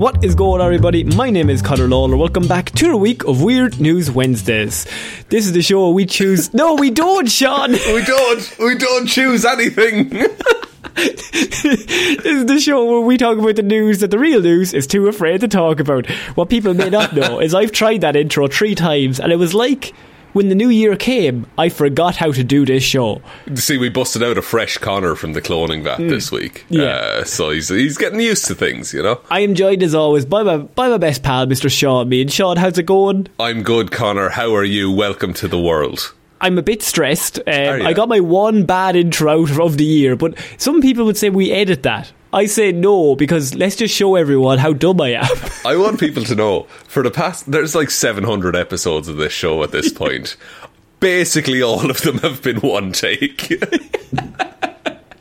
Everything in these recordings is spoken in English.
What is going on, everybody? My name is Conor Lawler. Welcome back to a week of Weird News Wednesdays. This is the show where we choose. No, we don't, Sean. We don't. We don't choose anything. this is the show where we talk about the news that the real news is too afraid to talk about. What people may not know is I've tried that intro three times, and it was like when the new year came, I forgot how to do this show. See, we busted out a fresh Conor from the cloning vat this week. Yeah. Uh, so he's he's getting used to things, you know. I am joined as always by my by my best pal, Mr. Sean Meighan. Sean, how's it going? I'm good, Conor. How are you? Welcome to the world. I'm a bit stressed. Um, I got my one bad intro out of the year, but some people would say we edit that. I say no because let's just show everyone how dumb I am. I want people to know for the past there's like 700 episodes of this show at this point. Basically, all of them have been one take.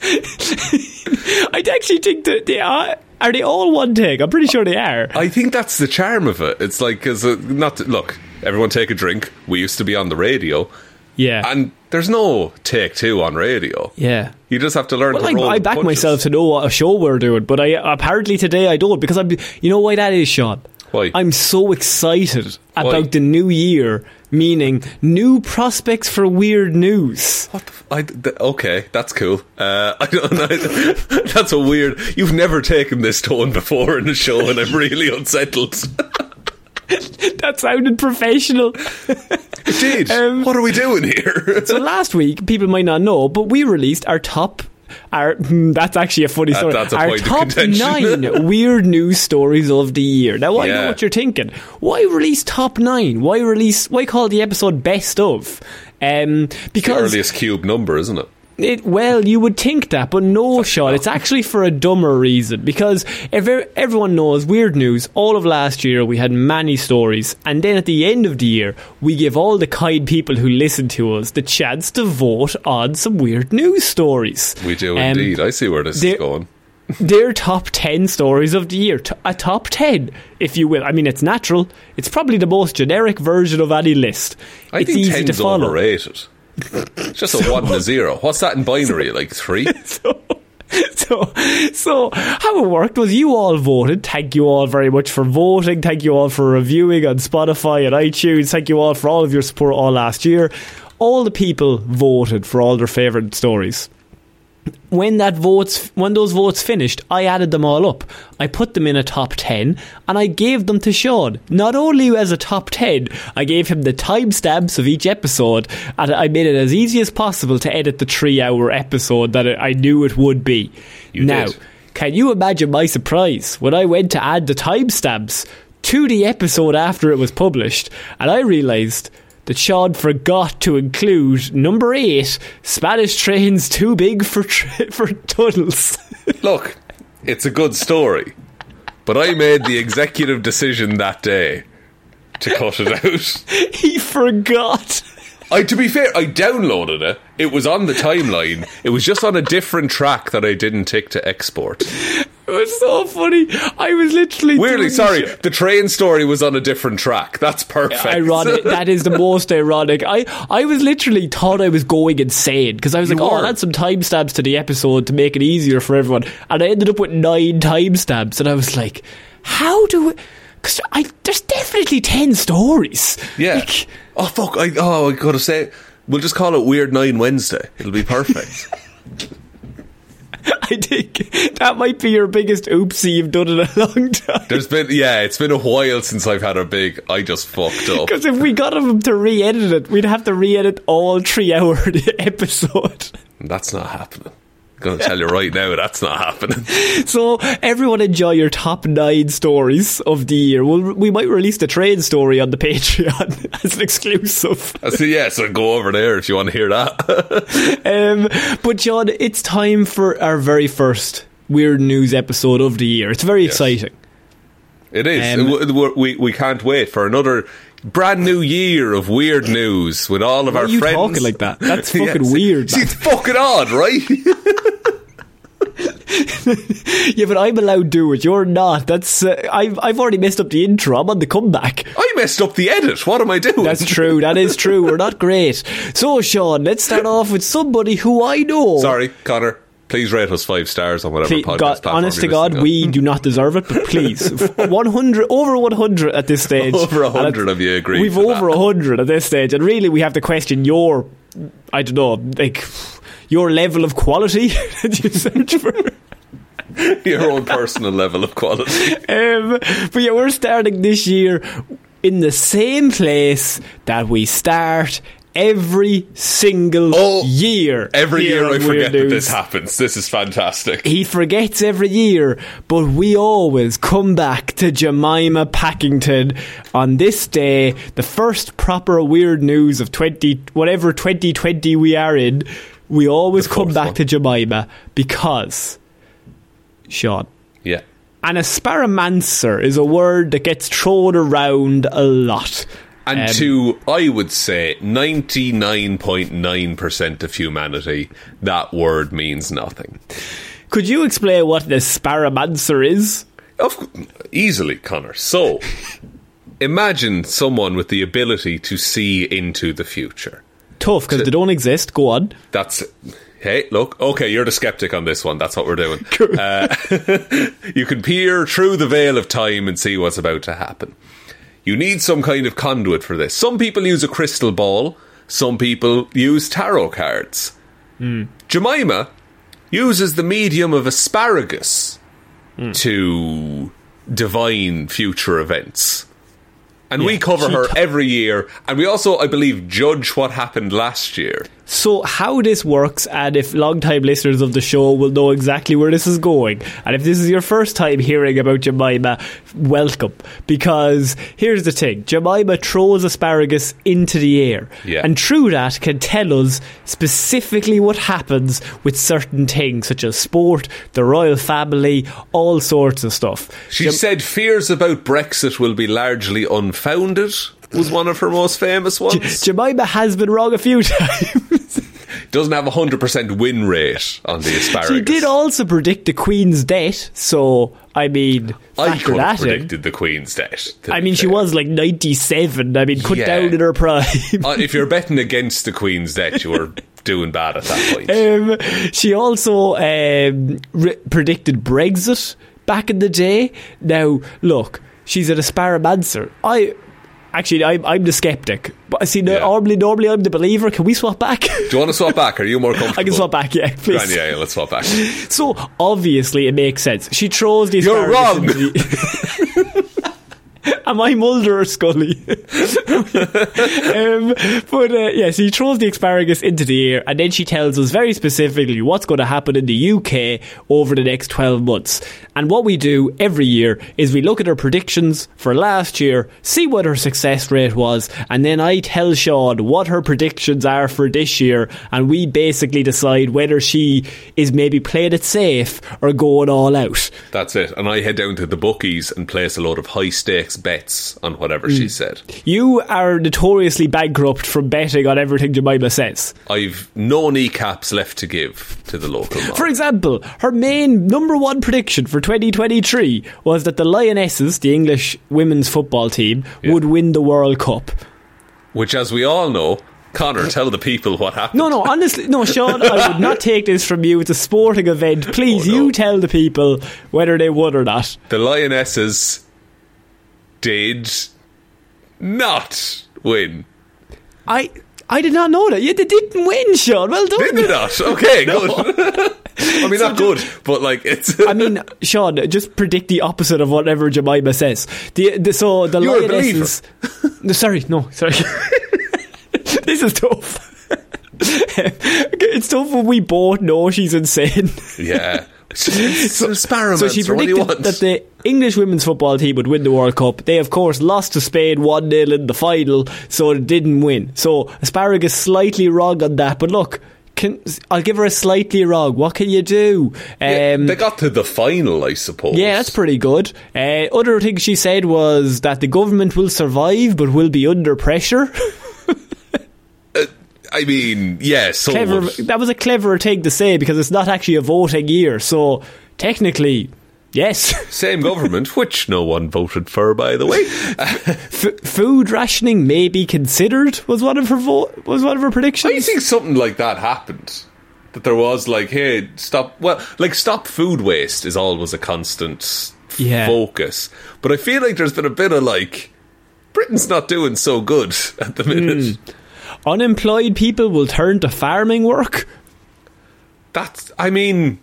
I actually think that they are. Are they all one take? I'm pretty sure they are. I think that's the charm of it. It's like, cause, uh, not to, look, everyone take a drink. We used to be on the radio, Yeah. and there's no take two on radio. yeah. You just have to learn Well, to I, roll I back punches. myself to know what a show we're doing, but I apparently today I don't because I'm. You know why that is, Sean? Why? I'm so excited about the new year, meaning new prospects for weird news. What the f- I, th- okay, that's cool. Uh, I don't know. That's a weird. You've never taken this tone before in a show, and I'm really unsettled. That sounded professional. It did. Um, what are we doing here? So last week, people might not know, but we released our top. Our hmm, that's actually a funny That- story. that's a our top nine weird news stories of the year. Now I know what you're thinking. Why release top nine? Why release? Why call the episode best of? Um, the because earliest cube number, isn't it? It, well, you would think that, but no, Sean. It's actually for a dumber reason. Because if everyone knows weird news, all of last year we had many stories, and then at the end of the year we give all the kind people who listen to us the chance to vote on some weird news stories. We do Um, indeed. I see where this is going. Their top 10 stories of the year. T- a top 10, if you will. I mean, it's natural. It's probably the most generic version of any list. I it's think easy to ten's follow. overrated. It's just a one and a zero. What's that in binary? Like three? so, so, so how it worked was you all voted. Thank you all very much for voting. Thank you all for reviewing on Spotify and iTunes. Thank you all for all of your support all last year. All the people voted for all their favourite stories. When that votes, when those votes finished, I added them all up. I put them in a top ten, and I gave them to Sean. Not only as a top ten, I gave him the timestamps of each episode, and I made it as easy as possible to edit the three-hour episode that I knew it would be. You now, did. can you imagine my surprise when I went to add the timestamps to the episode after it was published, and I realised that Sean forgot to include number eight: Spanish trains too big for tra- for tunnels. Look, it's a good story, but I made the executive decision that day to cut it out. he forgot. I, to be fair, I downloaded it. It was on the timeline. It was just on a different track that I didn't tick to export. It was so funny. I was literally Weirdly, sorry, the train story was on a different track. That's perfect. Ironic. that is the most ironic. I, I was literally thought I was going insane because I was You like, oh. I'll add some timestamps to the episode to make it easier for everyone. And I ended up with nine timestamps, and I was like, how do? Because I there's definitely ten stories. yeah. Like, oh fuck! I oh I gotta say, we'll just call it Weird Nine Wednesday. It'll be perfect. I think that might be your biggest oopsie you've done in a long time. There's been yeah, it's been a while since I've had a big. I just fucked up. Because if we got him to re-edit it, we'd have to re-edit all three-hour episode. That's not happening. Gonna tell you right now, that's not happening. So everyone enjoy your top nine stories of the year. We'll, we might release the train story on the Patreon as an exclusive. I say yeah, so go over there if you want to hear that. Um, but John, it's time for our very first weird news episode of the year. It's very exciting. It is. Um, we we can't wait for another brand new year of weird news with all of Why our are you friends. talking like that? That's fucking weird, it's fucking odd, right? Yeah, but I'm allowed to do it. You're not. That's uh, I've I've already messed up the intro. I'm on the comeback. I messed up the edit. What am I doing? That's true. That is true. We're not great. So, Sean, let's start off with somebody who I know. Sorry, Conor. Please rate us five stars on whatever Please, podcast God, platform honest to God, we do not deserve it, but please, 100 over 100 at this stage. Over 100 of you agree We've over 100 at this stage, and really we have to question your, I don't know, like your level of quality that you search for. your own personal level of quality. Um, but yeah, we're starting this year in the same place that we start every single Oh, year. Every here year I forget that this happens. This is fantastic. He forgets every year, but we always come back to Jemima Packington on this day, the first proper weird news of 20, whatever 2020 we are in. We always come back one. to Jemima because, Sean, Yeah. an asparamancer is a word that gets thrown around a lot. And Um, to, I would say, 99.9% of humanity, that word means nothing. Could you explain what an asparamancer is? Of easily, Conor. So, imagine someone with the ability to see into the future. Tough because they don't exist. Go on. That's hey, look, okay, you're the skeptic on this one. That's what we're doing. Uh, you can peer through the veil of time and see what's about to happen. You need some kind of conduit for this. Some people use a crystal ball. Some people use tarot cards. Jemima uses the medium of asparagus to divine future events. And we cover her every year. And we also, I believe, judge what happened last year. So, how this works, and if long-time listeners of the show will know exactly where this is going, and if this is your first time hearing about Jemima, welcome. Because here's the thing Jemima throws asparagus into the air, Yeah. and through that can tell us specifically what happens with certain things, such as sport, the royal family, all sorts of stuff. She Jem- said fears about Brexit will be largely unfounded, was one of her most famous ones. Jemima has been wrong a few times. Doesn't have a 100% win rate on the asparagus. She did also predict the Queen's death, so I mean, I could have that in. predicted the Queen's death. I mean, she fair. was like 97. I mean, cut Yeah. down in her prime. Uh, if you're betting against the Queen's death, you were doing bad at that point. um, she also um, re- predicted Brexit back in the day. Now, look, she's an asparamancer. I. Actually, I'm, I'm the skeptic. But I see, Yeah. normally, normally I'm the believer. Can we swap back? Do you want to swap back? Are you more comfortable? I can swap back, yeah, please. Grand, yeah, yeah, let's swap back. So obviously it makes sense. She throws these. You're wrong. the- Am I Mulder or Scully? um, but uh, yeah, so he throws the asparagus into the air, and then she tells us very specifically what's going to happen in the UK over the next twelve months. And what we do every year is we look at her predictions for last year, see what her success rate was, and then I tell Sean what her predictions are for this year, and we basically decide whether she is maybe playing it safe or going all out. That's it. And I head down to the bookies and place a lot of high stakes bets on whatever Mm. she said. You are notoriously bankrupt from betting on everything Jemima says. I've no kneecaps left to give to the local mob. For example, her main number one prediction for 2023 was that the Lionesses, the English women's football team, would win the World Cup. Which, as we all know, Conor, tell the people what happened. No, no, honestly, no, Sean, I would not take this from you. It's a sporting event. Please, Oh, no. you tell the people whether they won or not. The Lionesses did not win. I. I did not know that. Yeah, they didn't win, Sean. Well done. Did they not? Okay, good. I mean, not good, but like it's. I mean, Sean, just predict the opposite of whatever Jemima says. The, the so the You're lionesses. No, sorry, no, sorry. this is tough. it's tough when we both know she's insane. yeah. It's an experiment. So she what do you predicted that the English women's football team would win the World Cup. They, of course, lost to Spain 1 0 in the final, so it didn't win. So Asparagus slightly wrong on that. But look, can, I'll give her a slightly wrong. What can you do? Yeah, Um, they got to the final, I suppose. yeah, that's pretty good. Uh, other thing she said was that the government will survive but will be under pressure. I mean, yeah, clever. That was a cleverer thing to say because it's not actually a voting year. So technically, yes. Same government, which no one voted for, by the way. F- food rationing may be considered was one of her vo- was one of her predictions. I think something like that happened. that there was like, hey, stop. Well, like stop food waste is always a constant Yeah. focus, but I feel like there's been a bit of like Britain's not doing so good at the minute. Hmm. Unemployed people will turn to farming work. That's, I mean,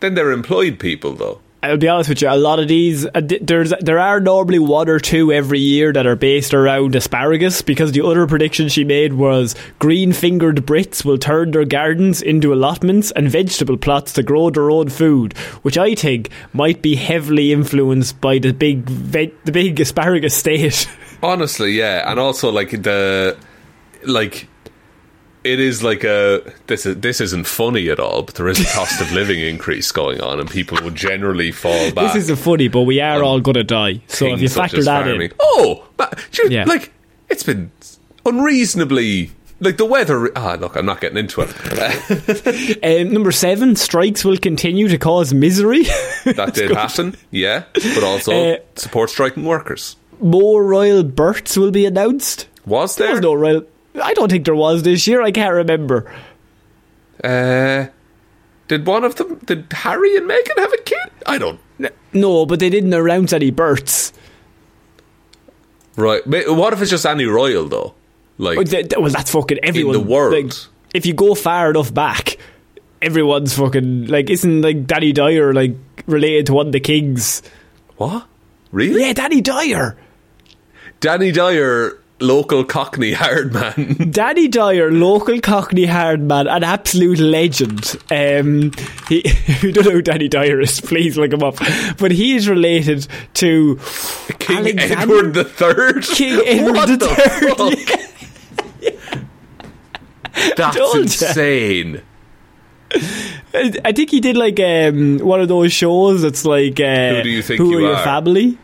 then they're employed people though. I'll be honest with you. A lot of these, uh, there's there are normally one or two every year that are based around asparagus. Because the other prediction she made was green fingered Brits will turn their gardens into allotments and vegetable plots to grow their own food, which I think might be heavily influenced by the big ve- the big asparagus state. Honestly, yeah, and also like the like it is like a this is this isn't funny at all, but there is a cost of living increase going on, and people will generally fall back. this isn't funny, but we are all gonna die. So if you factor that farming. in, oh, but, you- Yeah. like it's been unreasonably like the weather. Ah, look, I'm not getting into it. um, number seven, strikes will continue to cause misery. that did happen, yeah, but also Uh, support striking workers. More royal births will be announced. Was There there? was no royal. I don't think there was this year. I can't remember. uh, did one of them? Did Harry and Meghan have a kid? I don't. No, but they didn't announce any births. Right. What if it's just any royal though? Like Well, th- th- that's fucking everyone. in the world. Like, if you go far enough back, everyone's fucking like. Isn't like Danny Dyer like related to one of the kings? what? Really? Yeah, Danny Dyer. Danny Dyer, local Cockney hard man. Danny Dyer, local Cockney hard man, an absolute legend. Um, he, don't know who Danny Dyer is, please look him up. But he is related to King Alexander- Edward the Third. King Edward what the the Third, fuck? That's insane. I I think he did like um, one of those shows that's like uh, Who do you think who you are your family?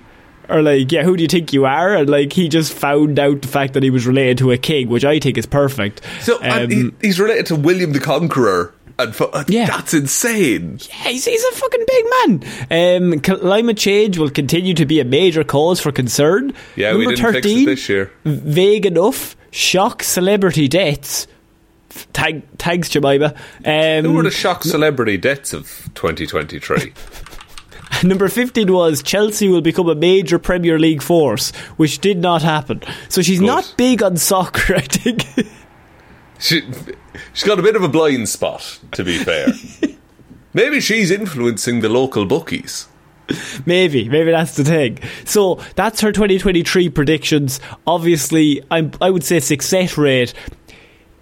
Or like, yeah, who do you think you are? And like, he just found out the fact that he was related to a king, which I think is perfect. So Um, he, he's related to William the Conqueror. And fu- uh, Yeah. that's insane. Yeah, he's, he's a fucking big man. Um, climate change will continue to be a major cause for concern. Yeah, Number we didn't 13, fix it this year. Vague enough, shock celebrity deaths. Tag, tags Jemima. Um, Who were the shock celebrity deaths of 2023? Number 15 was Chelsea will become a major Premier League force, which did not happen. So she's Good. not big on soccer, I think. she, she's got a bit of a blind spot, to be fair. Maybe she's influencing the local bookies. maybe, maybe that's the thing. So that's her 2023 predictions. Obviously, I'm, I would say success rate.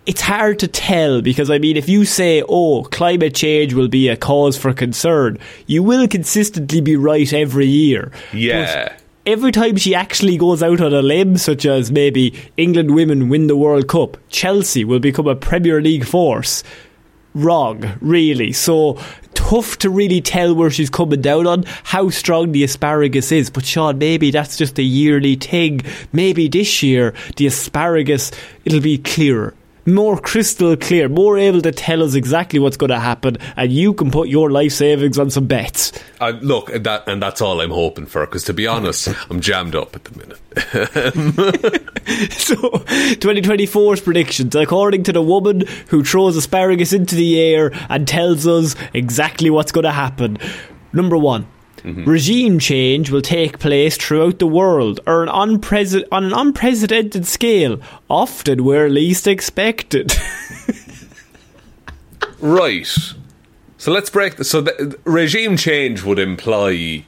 It's hard to tell because I mean, if you say, "Oh, climate change will be a cause for concern," you will consistently be right every year. Yeah. But every time she actually goes out on a limb, such as maybe England women win the World Cup, Chelsea will become a Premier League force. Wrong, really. So tough to really tell where she's coming down on how strong the asparagus is. But Sean, maybe that's just a yearly thing. Maybe this year the asparagus it'll be clearer. More crystal clear, more able to tell us exactly what's going to happen, and you can put your life savings on some bets. I, look, and that and that's all I'm hoping for. Because to be honest, I'm jammed up at the minute. So, 2024's predictions, according to the woman who throws asparagus into the air and tells us exactly what's going to happen. Number one. Mm-hmm. Regime change will take place throughout the world or an on an unprecedented scale, often where least expected. right. So let's break. The, so the, regime change would imply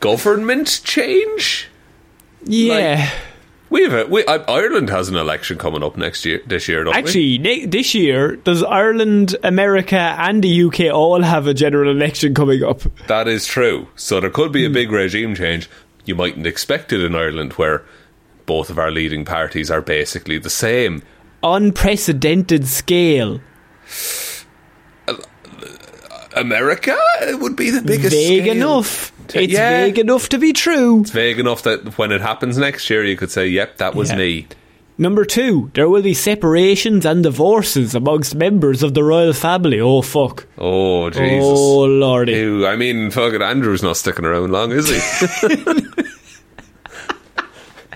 government change. yeah. We have a, we, uh, Ireland has an election coming up next year. This year, don't? Actually, ne- this year, does Ireland, America, and the UK all have a general election coming up? That is true. So there could be a big regime change. You mightn't expect it in Ireland, where both of our leading parties are basically the same. Unprecedented scale. America would be the biggest. vague scale. enough. It's yeah. vague enough to be true. It's vague enough that when it happens next year, you could say, "Yep, that was Yeah. me." Number two, there will be separations and divorces amongst members of the royal family. Oh fuck! Oh Jesus! Oh lordy! Ew, I mean, fucking Andrew's not sticking around long, is he?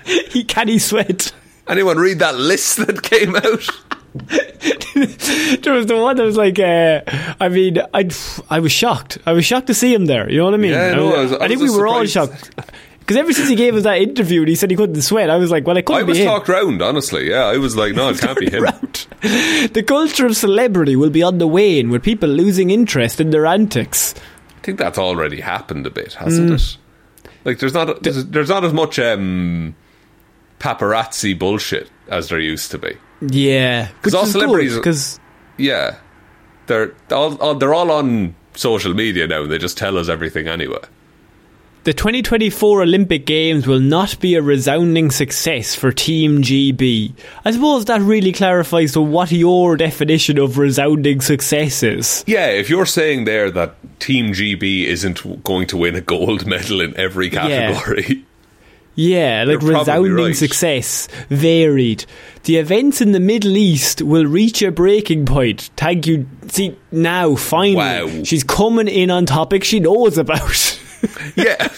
He can he sweat? Anyone read that list that came out? there was the one that was like, uh, I mean, I, I was shocked. I was shocked to see him there. You know what I mean? Yeah, no, I was- I I think we were all shocked. Because ever since he gave us that interview and he said he couldn't sweat, I was like, well, I couldn't I was talked round, honestly. Yeah, I was like, no, it can't be him. Round. The culture of celebrity will be on the wane with people losing interest in their antics. I think that's already happened a bit, hasn't it? Like, there's not there's, there's not as much um, paparazzi bullshit as there used to be. Yeah, 'Cause all celebrities- because Yeah, they're all, all they're all on social media now, and they just tell us everything anyway. the 2024 Olympic Games will not be a resounding success for Team GB. I suppose that really clarifies to what your definition of resounding success is. Yeah, if you're saying there that Team GB isn't going to win a gold medal in every category, Yeah, like You're resounding right. success, varied. The events in the Middle East will reach a breaking point. Thank you. See, now, finally, Wow. she's coming in on topics she knows about. yeah.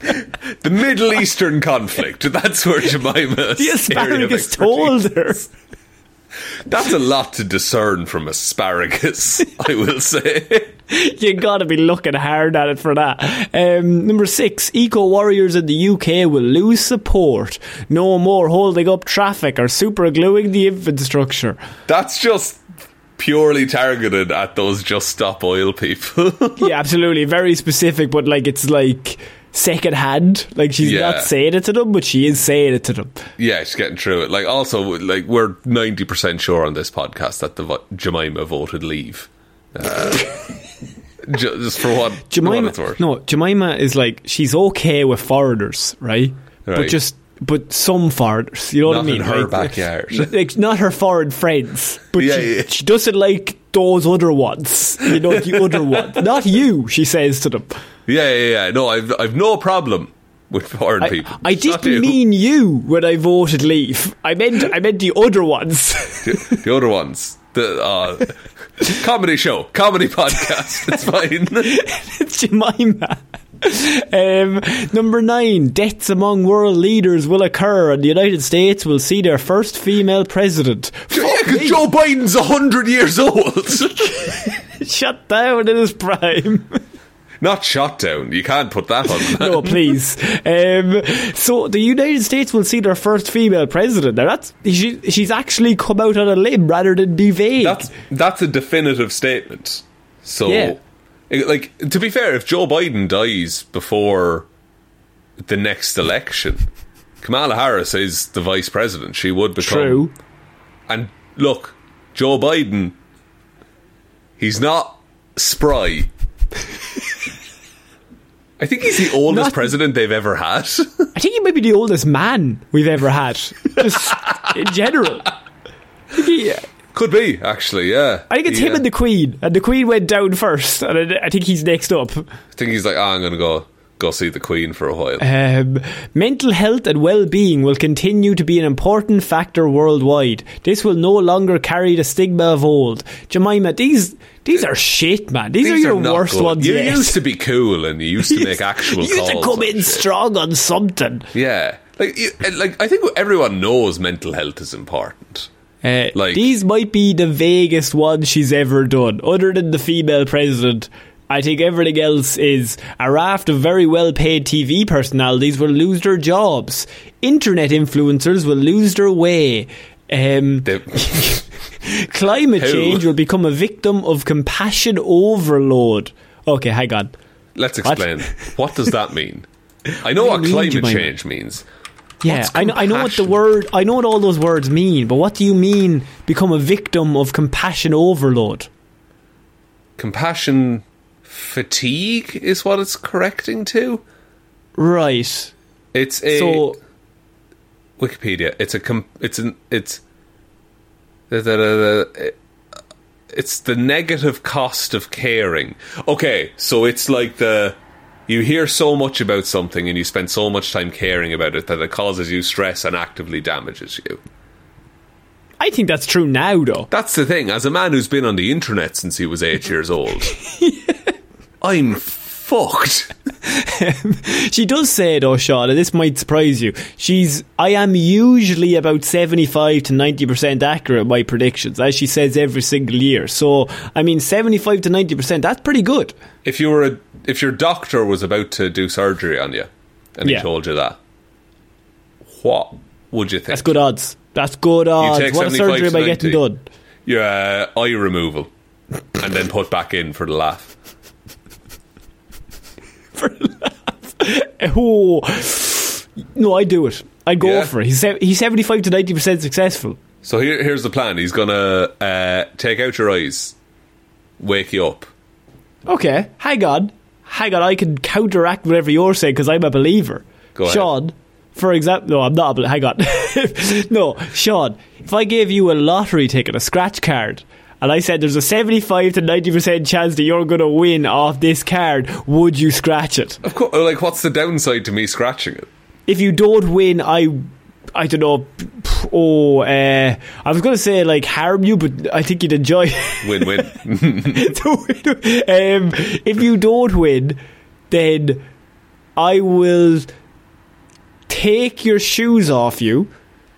The Middle Eastern conflict. That's where Jemima. the asparagus told her. That's a lot to discern from asparagus, I will say. you gotta be looking hard at it for that. Um, number six, eco warriors in the UK will lose support. No more holding up traffic or super gluing the infrastructure. That's just purely targeted at those just stop oil people. yeah, absolutely. Very specific, but like it's like second hand. Like she's Yeah. not saying it to them, but she is saying it to them. yeah, she's getting through it. Like, also, like, we're 90% sure on this podcast that the vo- Jemima voted leave. Uh, just for what, what Jemima, worth. no, Jemima is like she's okay with foreigners, right? But just. But some foreigners, you know what I mean? her Like- backyard. like not her foreign friends, but Yeah, she, yeah. she doesn't like those other ones. You know, the other ones, not you. She says to them. Yeah, yeah, yeah. No, I've, I've no problem with foreign I, people. I didn't you. mean you when I voted leave. I meant I meant the other ones. the, the other ones. The uh, comedy show, comedy podcast. It's fine. it's Jemima. Um, number nine, deaths among world leaders will occur, and the United States will see their first female president. yeah, because. Joe Biden's hundred years old. shut down in his prime. Not shot down. You can't put that on. that. no, please. Um, so the United States will see their first female president. Now that's she, she's actually come out on a limb rather than be vague. That's that's a definitive statement. So, Yeah. like to be fair, if Joe Biden dies before the next election, Kamala Harris is the vice president. She would become. true. And look, Joe Biden, he's not spry. I think he's the oldest Not- president they've ever had. I think he might be the oldest man we've ever had, just in general. He- Could be, actually, yeah. I think it's He, him uh, and the Queen, and the Queen went down first, and I, I think he's next up. I think he's like, oh, I'm going to go go see the Queen for a while. Um, mental health and well-being will continue to be an important factor worldwide. This will no longer carry the stigma of old. Jemima, these these are shit, man. These, are your not worst good. ones You yet. used to be cool and you used to make actual You used to come in shit. strong on something. Yeah. Like, you, like I think everyone knows mental health is important. Uh, Like- these might be the vaguest ones she's ever done, other than the female president. I think everything else is a raft of very well paid TV personalities will lose their jobs. Internet influencers will lose their way. Um, climate Who? change will become a victim of compassion overload. Okay, hang on. let's explain. what does that mean? I know What what, mean, climate change means. Yeah, I know, I know what the word, I know what all those words mean, but what do you mean become a victim of compassion overload? Compassion fatigue is what it's correcting to. Right. It's a So, Wikipedia. It's a com- it's an it's da- da- da- it's the negative cost of caring. Okay, so it's like the you hear so much about something and you spend so much time caring about it that it causes you stress and actively damages you. I think that's true now, though. That's the thing. As a man who's been on the internet since he was eight years old, I'm fucked. she does say though, Sean, and this might surprise you. She's I am usually about seventy five to ninety percent accurate in my predictions, as she says every single year. So I mean seventy five to ninety percent, that's pretty good. If you were a, if your doctor was about to do surgery on you, and Yeah. he told you that, what would you think? That's good odds. That's good odds. What 75 surgery am I getting done? Yeah, uh, eye removal, and then put back in for the laugh. Oh, no, I do it. I go Yeah. for it. He's he's seventy five to ninety percent successful. So here, here's the plan. He's gonna uh, take out your eyes, wake you up. Okay, hang on, hang on. I can counteract whatever you're saying because I'm a believer. Go ahead. Sean, for example, no, I'm not. Hang on, no, Sean. If I gave you a lottery ticket, a scratch card, and I said there's a seventy-five to ninety percent chance that you're going to win off this card, would you scratch it? Of course, like what's the downside to me scratching it? If you don't win, I. I don't know. Oh, uh, I was going to say like harm you, but I think you'd enjoy. it. Win win. um, if you don't win, then I will take your shoes off you,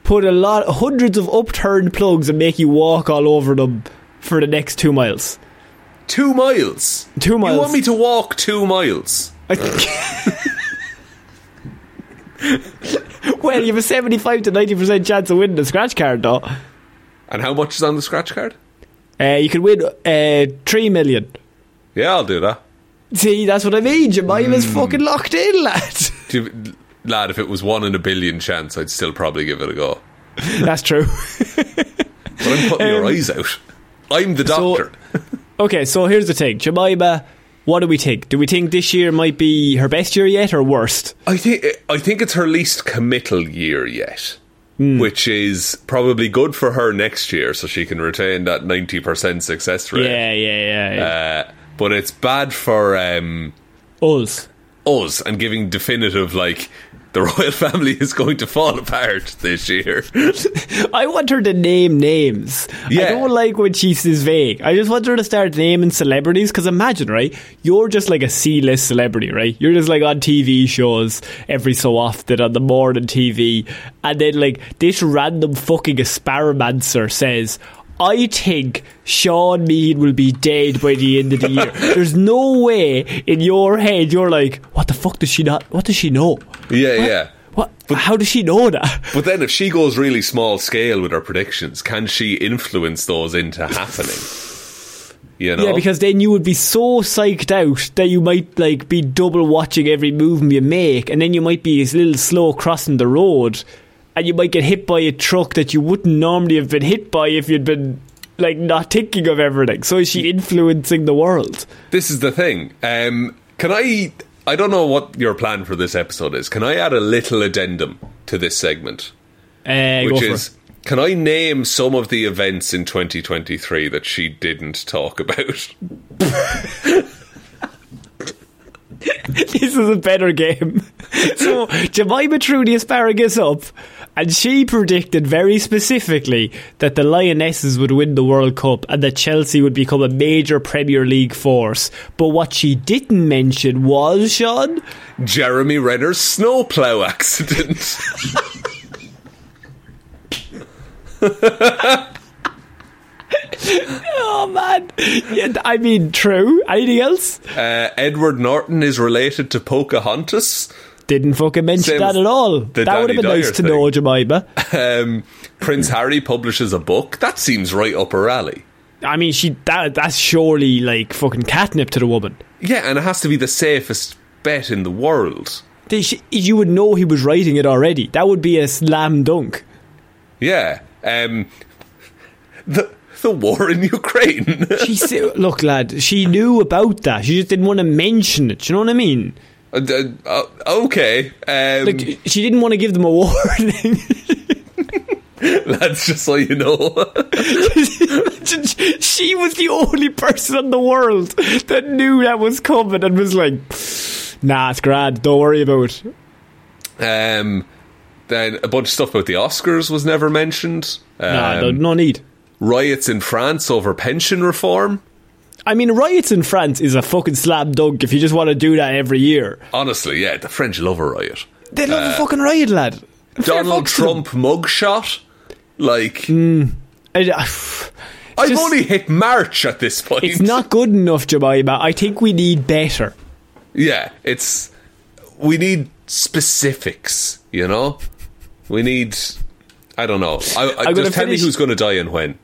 put a lot, hundreds of upturned plugs, and make you walk all over them for the next two miles. two miles. Two miles. You want me to walk two miles? well, you have a seventy-five to ninety percent chance of winning the scratch card, though. And how much is on the scratch card? Uh, you could win uh, three million. Yeah, I'll do that. See, that's what I mean. Jemima's Hmm. fucking locked in, lad. You- lad, if it was one in a billion chance, I'd still probably give it a go. that's true. But I'm putting your Um, eyes out. I'm the so- doctor. Okay, so here's the thing, Jemima. What do we think? Do we think this year might be her best year yet, or worst? I think I think it's her least committal year yet, Hmm. which is probably good for her next year, so she can retain that ninety percent success rate. Yeah, yeah, yeah. yeah. Uh, but it's bad for um, Us. us and giving definitive like the royal family is going to fall apart this year. I want her to name names. Yeah. I don't like when she says vague. I just want her to start naming celebrities. Because imagine, right? You're just like a C-list celebrity, right? You're just like on TV shows every so often on the morning TV, and then like this random fucking asparamancer says. I think Sean Mead will be dead by the end of the year. There's no way in your head you're like, what the fuck does she not? What does she know? yeah, What? yeah. What? How does she know that? But then, if she goes really small scale with her predictions, can she influence those into happening? You know, Yeah, because then you would be so psyched out that you might like be double watching every movement you make, and then you might be a little slow crossing the road, and you might get hit by a truck that you wouldn't normally have been hit by if you'd been like not thinking of everything. So is she influencing the world? this is the thing. Um, can I? I don't know what your plan for this episode is. Can I add a little addendum to this segment, Uh, which is? it. Can I name some of the events in 2023 that she didn't talk about? this is a better game. so Jemima threw the asparagus up, and she predicted very specifically that the Lionesses would win the World Cup and that Chelsea would become a major Premier League force. But what she didn't mention was Sean. Jeremy Renner's snowplow accident. Oh man, yeah, I mean, true. Anything else? uh, Edward Norton is related to Pocahontas. Didn't fucking mention Same that at all. That would have been nice Dyer to thing. know, Jemima. Um, Prince Harry publishes a book. That seems right up her alley. I mean, she that that's surely like fucking catnip to the woman. Yeah, and it has to be the safest bet in the world. They sh- you would know he was writing it already. That would be a slam dunk. Yeah. Um, the the war in Ukraine. She look, lad. She knew about that. She just didn't want to mention it. You know what I mean? Uh, uh, okay. Um, she didn't want to give them a warning. that's just so you know. she was the only person in the world that knew that was coming and was like, "Nah, it's grand. Don't worry about it." um, then a bunch of stuff about the Oscars was never mentioned. Um, Nah, no, no need. Riots in France over pension reform. I mean, riots in France is a fucking slam dunk if you just want to do that every year. Honestly, yeah, the French love a riot. They love a uh, fucking riot, lad. Donald fucks to them. Trump mugshot. Like, hmm. I- I- I've just- only hit March at this point. It's not good enough, Jemima. I think we need better. Yeah, it's. We need specifics, you know? We need. I don't know. I, I, just tell finish- me who's going to die and when.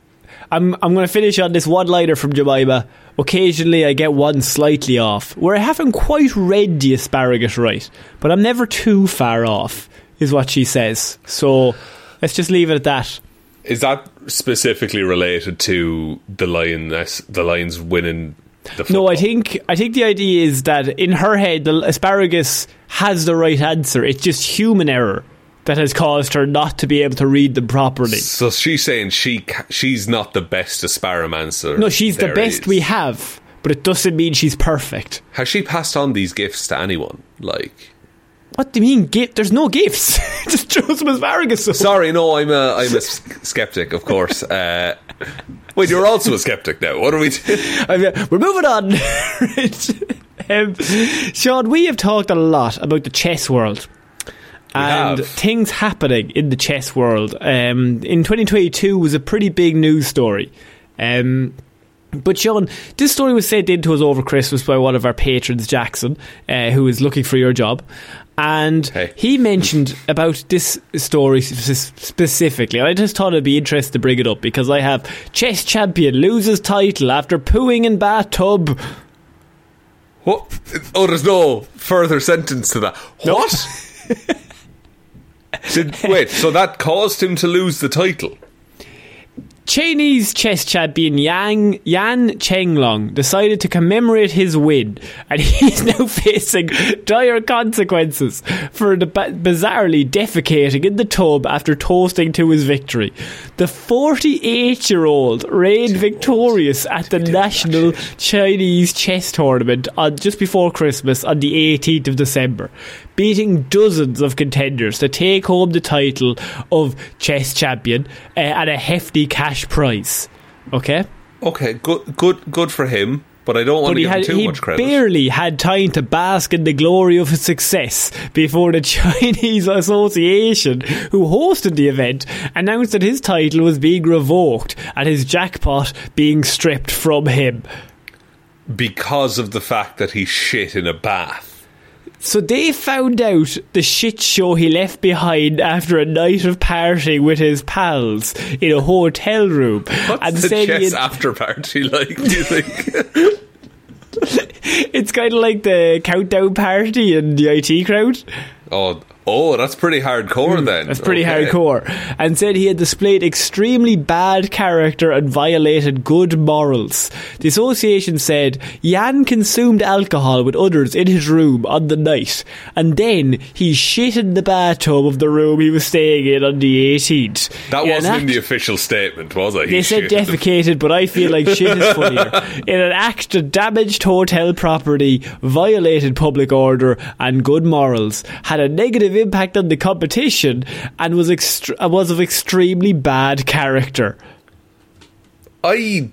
I'm I'm going to finish on this one liner from Jemima. Occasionally, I get one slightly off, where I haven't quite read the asparagus right, but I'm never too far off, is what she says. So let's just leave it at that. Is that specifically related to the Lions, the Lions winning the football? No, I think I think the idea is that in her head, the asparagus has the right answer. It's just human error that has caused her not to be able to read them properly. So she's saying she she's not the best asparamancer. No, she's the best is. we have, but it doesn't mean she's perfect. Has she passed on these gifts to anyone? Like, What do you mean gift? There's no gifts. Just throw some asparagus. sorry, no, I'm a I'm a s- skeptic, of course. Uh, wait, you're also a skeptic now. What are we? doing? Mean, we're moving on. Um, Sean, we have talked a lot about the chess world. And have. things happening in the chess world. Um, in 2022 was a pretty big news story. Um, but Sean, this story was sent in to us over Christmas by one of our patrons, Jackson, uh, who is looking for your job. And Hey. he mentioned about this story specifically. I just thought it'd be interesting to bring it up because I have chess champion loses title after pooing in bathtub. What? Oh, there's no further sentence to that. Nope. Did, wait, so that caused him to lose the title? Chinese chess champion Yang Yan Chenglong decided to commemorate his win, and he's now facing dire consequences for the ba- bizarrely defecating in the tub after toasting to his victory. The 48-year-old reigned victorious at the national Chinese chess tournament on just before Christmas on the 18th of December, beating dozens of contenders to take home the title of chess champion uh, at a hefty cash prize. Okay, Okay, good, good, good for him. But I don't want but to he give him too much credit. barely had time to bask in the glory of his success before the Chinese Association, who hosted the event, announced that his title was being revoked and his jackpot being stripped from him. because of the fact that he shit in a bath. So they found out the shit show he left behind after a night of partying with his pals in a hotel room, What's and the said chess had- after party like? Do you think? it's kind of like the countdown party in the IT crowd. oh, oh, that's pretty hardcore. then Hmm, That's pretty Okay. hardcore. And said he had displayed extremely bad character and violated good morals. The association said Yan consumed alcohol with others in his room on the night, and then he shit in the bathtub of the room he was staying in on the 18th. That In wasn't in the official statement, was it? He They said shit in the- defecated, but I feel like shit is funnier. In an act that damaged hotel property, violated public order and good morals, had a negative impact on the competition, and was ext- was of extremely bad character. I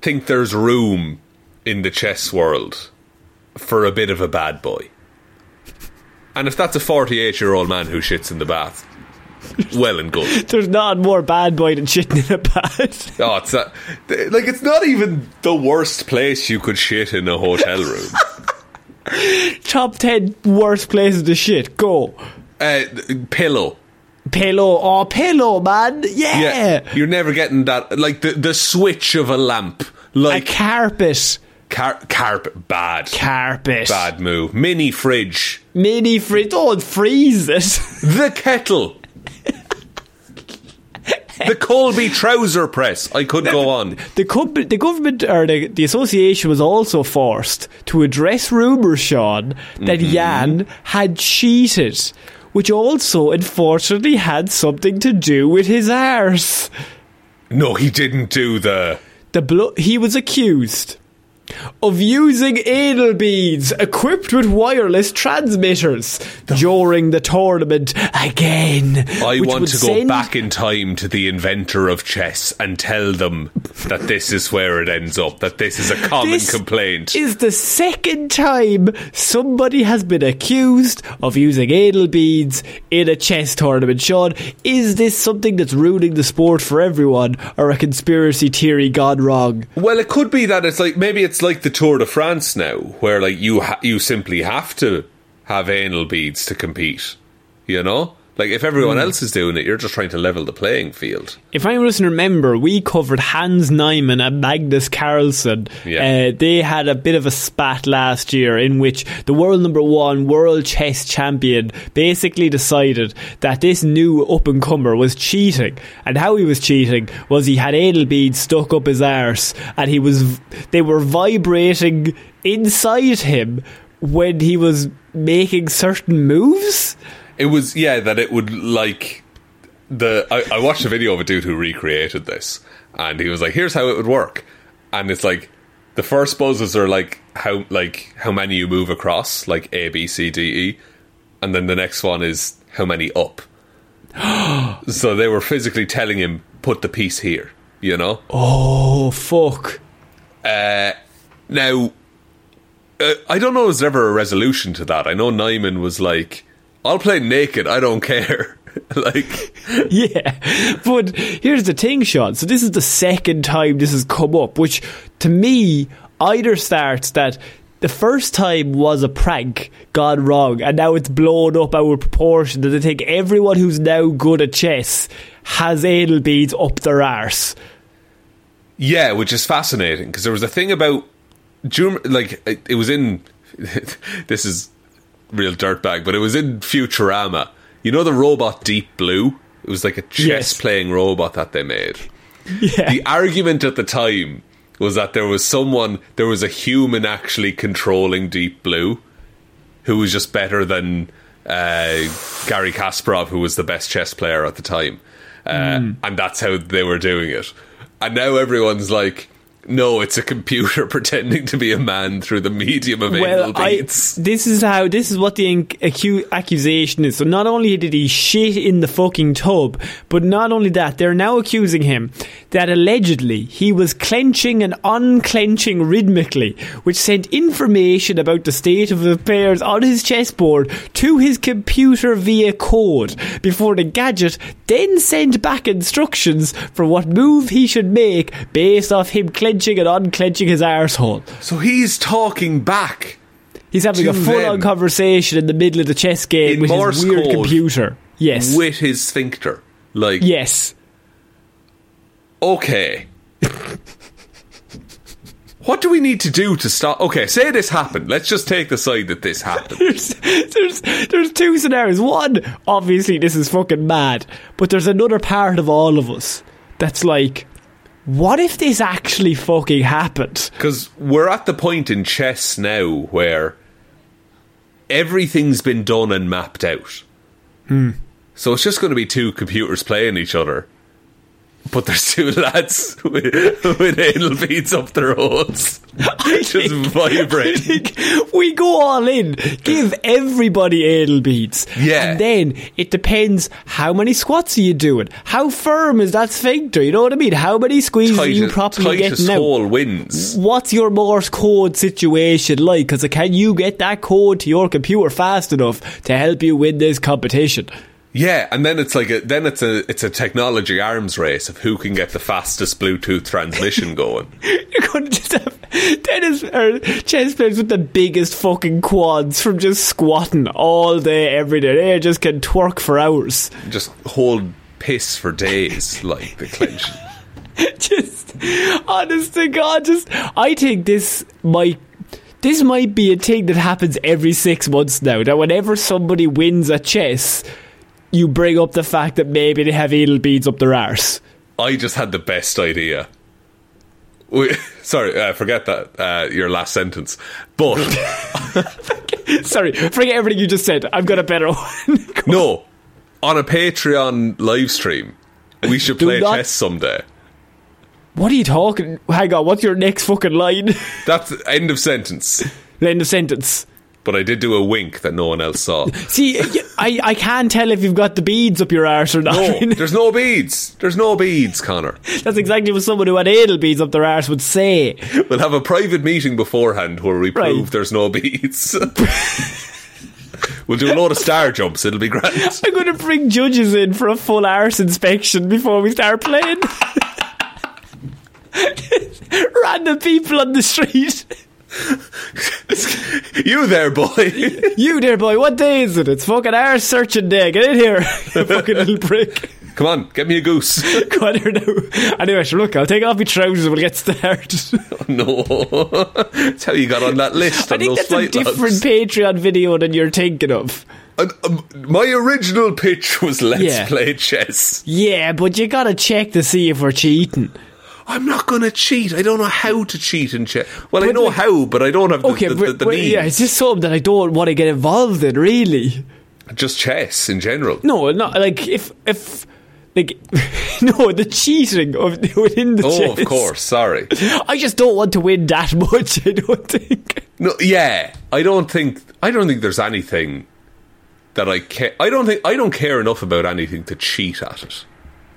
think there's room in the chess world for a bit of a bad boy. And if that's a 48 year old man who shits in the bath, well and good. There's not more bad boy than shitting in a bath. Oh, it's not, like it's not even the worst place you could shit in a hotel room. Top 10 worst places to shit. Go. uh, pillow. Pillow. Oh, pillow, man. Yeah. Yeah, you're never getting that. Like the the switch of a lamp, A like carpet. car- carpet. Bad, Carpet. bad move. Mini fridge. Mini fridge. Don't freeze it. The kettle. The Corby trouser press. I could go on. The, com- the government or the, the association was also forced to address rumours, Sean, that Mm-hmm. Yan had cheated, which also unfortunately had something to do with his arse. No, he didn't do the. The blo- he was accused of using anal beads equipped with wireless transmitters during the tournament again. I want to go back in time to the inventor of chess and tell them that this is where it ends up, that this is a common This complaint. Is the second time somebody has been accused of using anal beads in a chess tournament. Sean, is this something that's ruining the sport for everyone, or a conspiracy theory gone wrong? Well, it could be that it's like maybe it's like the Tour de France now, where like you ha- you simply have to have anal beads to compete. You know, like if everyone else is doing it, you're just trying to level the playing field. If I doesn't remember, we covered Hans Niemann and Magnus Carlsen. Yeah. Uh, they had a bit of a spat last year in which the world number one world chess champion basically decided that this new up and comer was cheating. And how he was cheating was he had anal beads stuck up his arse and he was they were vibrating inside him when he was making certain moves. It was yeah that it would like the I, I watched a video of a dude who recreated this, and he was like, "Here's how it would work," and it's like the first buzzes are like how like how many you move across, like A B C D E, and then the next one is how many up. so they were physically telling him put the piece here, you know. Oh fuck. Uh, Now, uh, I don't know. Is there ever a resolution to that? I know Niemann was like, "I'll play naked. I don't care." like, Yeah, but here's the thing, Shaun. So this is the second time this has come up, which to me either starts that the first time was a prank gone wrong, and now it's blown up out of proportion. That I think everyone who's now good at chess has anal beads up their arse. Yeah, which is fascinating because there was a thing about like it was in this is real dirtbag, but it was in Futurama. You know the robot Deep Blue? It was like a chess Yes. playing robot that they made. Yeah, The argument at the time was that there was someone, there was a human actually controlling Deep Blue who was just better than uh, Gary Kasparov, who was the best chess player at the time. Uh, And that's how they were doing it. And now everyone's like, no, it's a computer pretending to be a man through the medium of well, anal I, beads. this is how this is what the inc- accusation is. So not only did he shit in the fucking tub, but not only that, they're now accusing him that allegedly he was clenching and unclenching rhythmically, which sent information about the state of affairs on his chessboard to his computer via code before the gadget then sent back instructions for what move he should make based off him clenching and unclenching his arsehole. So he's talking back. He's having a full on conversation in the middle of the chess game In with Morse his weird code. computer. Yes. with his sphincter. Like, yes. Okay. what do we need to do to stop? Okay, say this happened. Let's just take the side that this happened. There's, there's, there's two scenarios. One, obviously, this is fucking mad. But there's another part of all of us that's like, what if this actually fucking happened? Because we're at the point in chess now where everything's been done and mapped out. Hmm. So it's just going to be two computers playing each other. But there's two lads with, with anal beads up their holes. just vibrating. we go all in. Give everybody anal beads. Yeah. And then it depends how many squats are you doing? How firm is that sphincter? You know what I mean? How many squeezes are you properly getting out? hole wins. What's your Morse code situation like? Because can you get that code to your computer fast enough to help you win this competition? Yeah, and then it's like a, then it's a it's a technology arms race of who can get the fastest Bluetooth transmission going. You're going to just have tennis or chess players with the biggest fucking quads from just squatting all day, every day. They just can twerk for hours. Just hold piss for days, like the clinch. just honest to God, just I think this might this might be a thing that happens every six months now. That whenever somebody wins a chess, you bring up the fact that maybe they have anal beads up their arse. I just had the best idea. We, sorry, uh, forget that uh, your last sentence. But Sorry, forget everything you just said. I've got a better one. no, on a Patreon live stream, we should play not- chess someday. What are you talking? Hang on, what's your next fucking line? That's end of sentence. End of sentence. But I did do a wink that no one else saw. See, uh, I, I can't tell if you've got the beads up your arse or not. No, there's no beads. There's no beads, Conor. That's exactly what someone who had anal beads up their arse would say. We'll have a private meeting beforehand where we prove Right. there's no beads. we'll do a lot of star jumps. It'll be great. I'm going to bring judges in for a full arse inspection before we start playing. Random people on the street. You there, boy. You there, boy, what day is it? It's fucking arse searching day. Get in here, you fucking little prick. Come on, get me a goose. Go on here now. Anyway, sure, look, I'll take off my trousers and we'll get started. no. That's how you got on that list. I on think those that's a different logs. Patreon video than you're thinking of. Um, my original pitch was let's Yeah. play chess. Yeah, but you gotta check to see if we're cheating. I'm not going to cheat. I don't know how to cheat in chess. Well, I know like- how, but I don't have the, Okay, the, but, the, the but means. yeah, it's just something that I don't want to get involved in, really. Just chess in general. No, not like if if like no the cheating of within the Oh, chess. of course. Sorry. I just don't want to win that much. I don't think. No, yeah. I don't think. I don't think there's anything that I care. I don't think. I don't care enough about anything to cheat at it.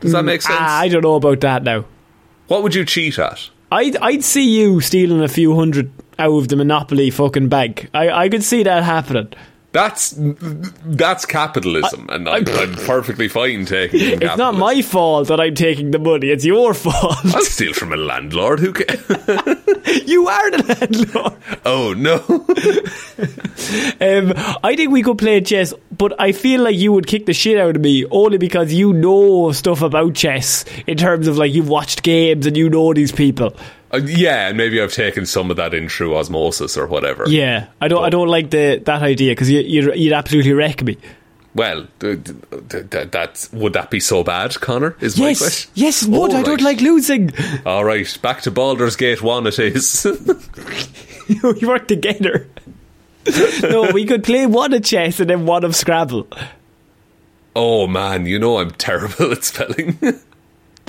Does that make sense? Ah, I don't know about that now. What would you cheat at? I'd I'd see you stealing a few hundred out of the Monopoly fucking bank. I I could see that happening. That's that's capitalism, and I'm, I'm perfectly fine taking. in It's not my fault that I'm taking the money. It's your fault. I'll steal from a landlord. Who cares? you are the landlord. oh no! Um, I think we could play chess, but I feel like you would kick the shit out of me only because you know stuff about chess in terms of like you've watched games and you know these people. Uh, yeah, and maybe I've taken some of that in through osmosis or whatever. Yeah, I don't. I don't like the that idea because you, you'd, you'd absolutely wreck me. Well, th- th- th- th- that would that be so bad, Conor? Is my Yes, question. yes, but Oh, I don't like losing. All right, back to Baldur's Gate One. It is. we work together. no, we could play one of chess and then one of Scrabble. oh man, you know I'm terrible at spelling.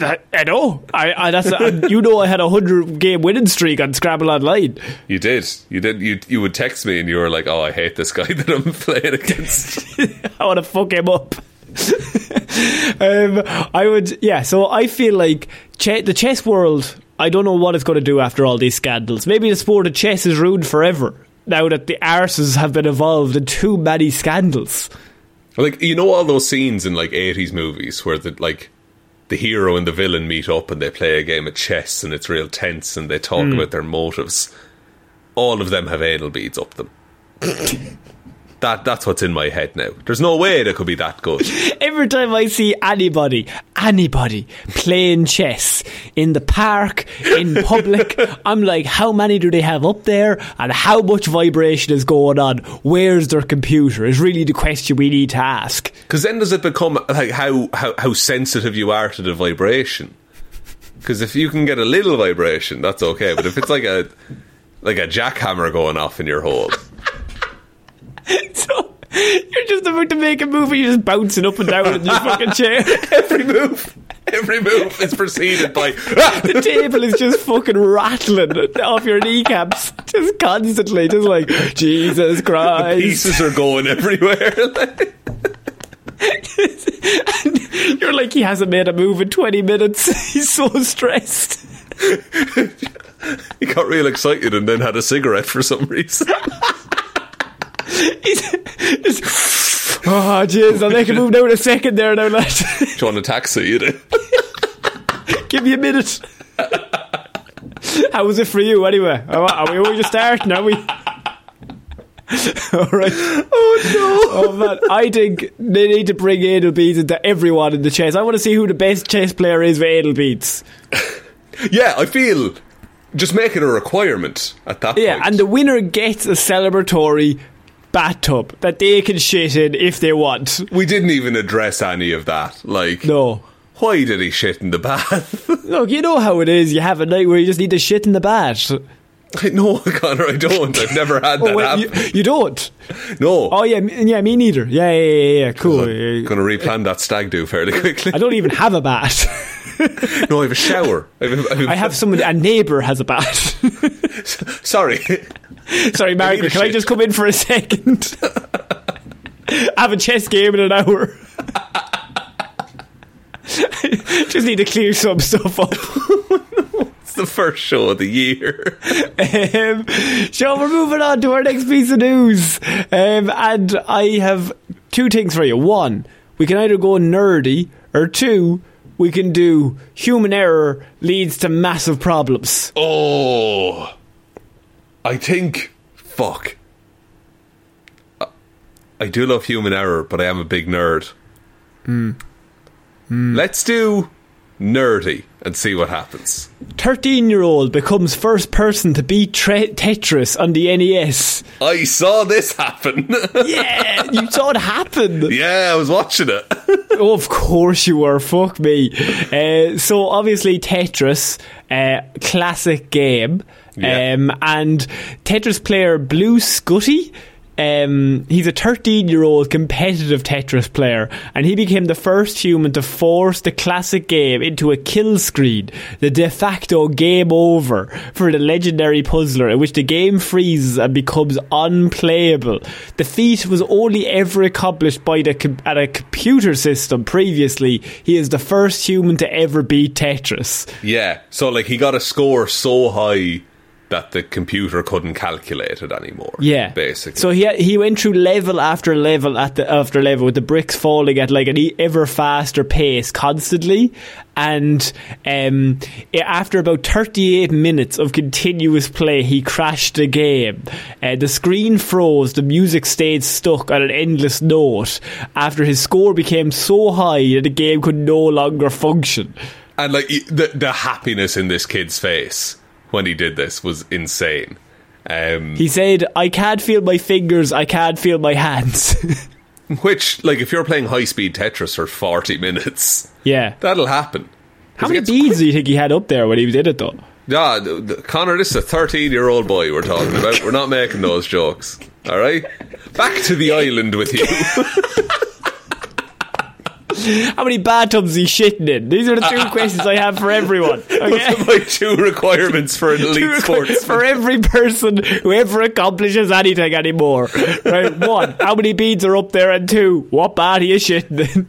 I, I know. I, I that's a, you know I had a hundred game winning streak on Scrabble online. you did, you did. You you would text me and you were like, "Oh, I hate this guy that I'm playing against." I want to fuck him up. um, I would, yeah. So I feel like che- the chess world. I don't know what it's going to do after all these scandals. Maybe the sport of chess is ruined forever now that the arses have been involved in too many scandals. like you know all those scenes in like 80s movies where the like the hero and the villain meet up and they play a game of chess and it's real tense and they talk hmm. about their motives. All of them have anal beads up them. that that's what's in my head now. There's no way they could be that good. Every time I see anybody, anybody playing chess in the park, in public, I'm like, how many do they have up there and how much vibration is going on? Where's their computer? Is really the question we need to ask. Because then does it become like how, how how sensitive you are to the vibration? Because if you can get a little vibration, that's okay. But if it's like a like a jackhammer going off in your hole, So you're just about to make a move and you're just bouncing up and down in your fucking chair. every move, every move is preceded by. "Ah!" The table is just fucking rattling off your kneecaps, just constantly, just like Jesus Christ. The Pieces are going everywhere. You're like he hasn't made a move in 20 minutes. He's so stressed. he got real excited and then had a cigarette for some reason. He's just, oh, jeez, I'll make a move now in a second there now, lad. Do you want a taxi? You do. Give me a minute. How was it for you, anyway? Are are we only just starting, are we? All right. Oh no! Oh man, I think they need to bring anal beads into everyone in the chess. I want to see who the best chess player is with anal beads. Yeah, I feel just make it a requirement at that Yeah, point. and the winner gets a celebratory bathtub that they can shit in if they want. we didn't even address any of that. Like, No. why did he shit in the bath? Look, you know how it is. You have a night where you just need to shit in the bath. I know, Conor, I don't. I've never had that Oh, wait, happen. you don't? no. Oh, yeah, me- yeah, me neither. Yeah, yeah, yeah, yeah, cool. I'm going to replan that stag do fairly quickly. I don't even have a bat. no, I have a shower. I have, I have, I have someone. A neighbour has a bat. sorry. Sorry, Margaret. Can I just come in for a second? I have a chess game in an hour. just need to clear some stuff up. It's the first show of the year. Um, so we're moving on to our next piece of news. Um, and I have two things for you. One, we can either go nerdy, or two, we can do human error leads to massive problems. Oh, I think. Fuck. I- I do love human error, but I am a big nerd. Let's do nerdy and see what happens. 13 year old becomes first person to beat tre- Tetris on the NES. I saw this happen. Yeah, you saw it happen. yeah, I was watching it. oh, of course you were. Fuck me. Uh, so obviously Tetris, uh, classic game, Yeah. um, and Tetris player Blue Scuti. Um, he's a 13 year old competitive Tetris player, and he became the first human to force the classic game into a kill screen, the de facto game over for the legendary puzzler, in which the game freezes and becomes unplayable. The feat was only ever accomplished by the com- at a computer system previously. He is the first human to ever beat Tetris. yeah, so like he got a score so high that the computer couldn't calculate it anymore. Yeah, basically. So he he went through level after level at the after level with the bricks falling at like an ever faster pace constantly, and um, after about thirty eight minutes of continuous play, he crashed the game. Uh, the screen froze. The music stayed stuck on an endless note. After his score became so high that the game could no longer function. and like the the happiness in this kid's face when he did this was insane. Um, He said, "I can't feel my fingers. I can't feel my hands." which, like, if you're playing high speed Tetris for forty minutes, yeah. that'll happen. How many beads do you think he had up there when he did it, though? Yeah, Conor, this is a 13 year old boy we're talking about. We're not making those jokes. All right? Back to the island with you. How many bathtubs is he shitting in? These are the two questions I have for everyone. Those Okay? are my two requirements for an elite Two sports. for every person who ever accomplishes anything anymore. Right? One, how many beads are up there? And two, what bat are you shitting in?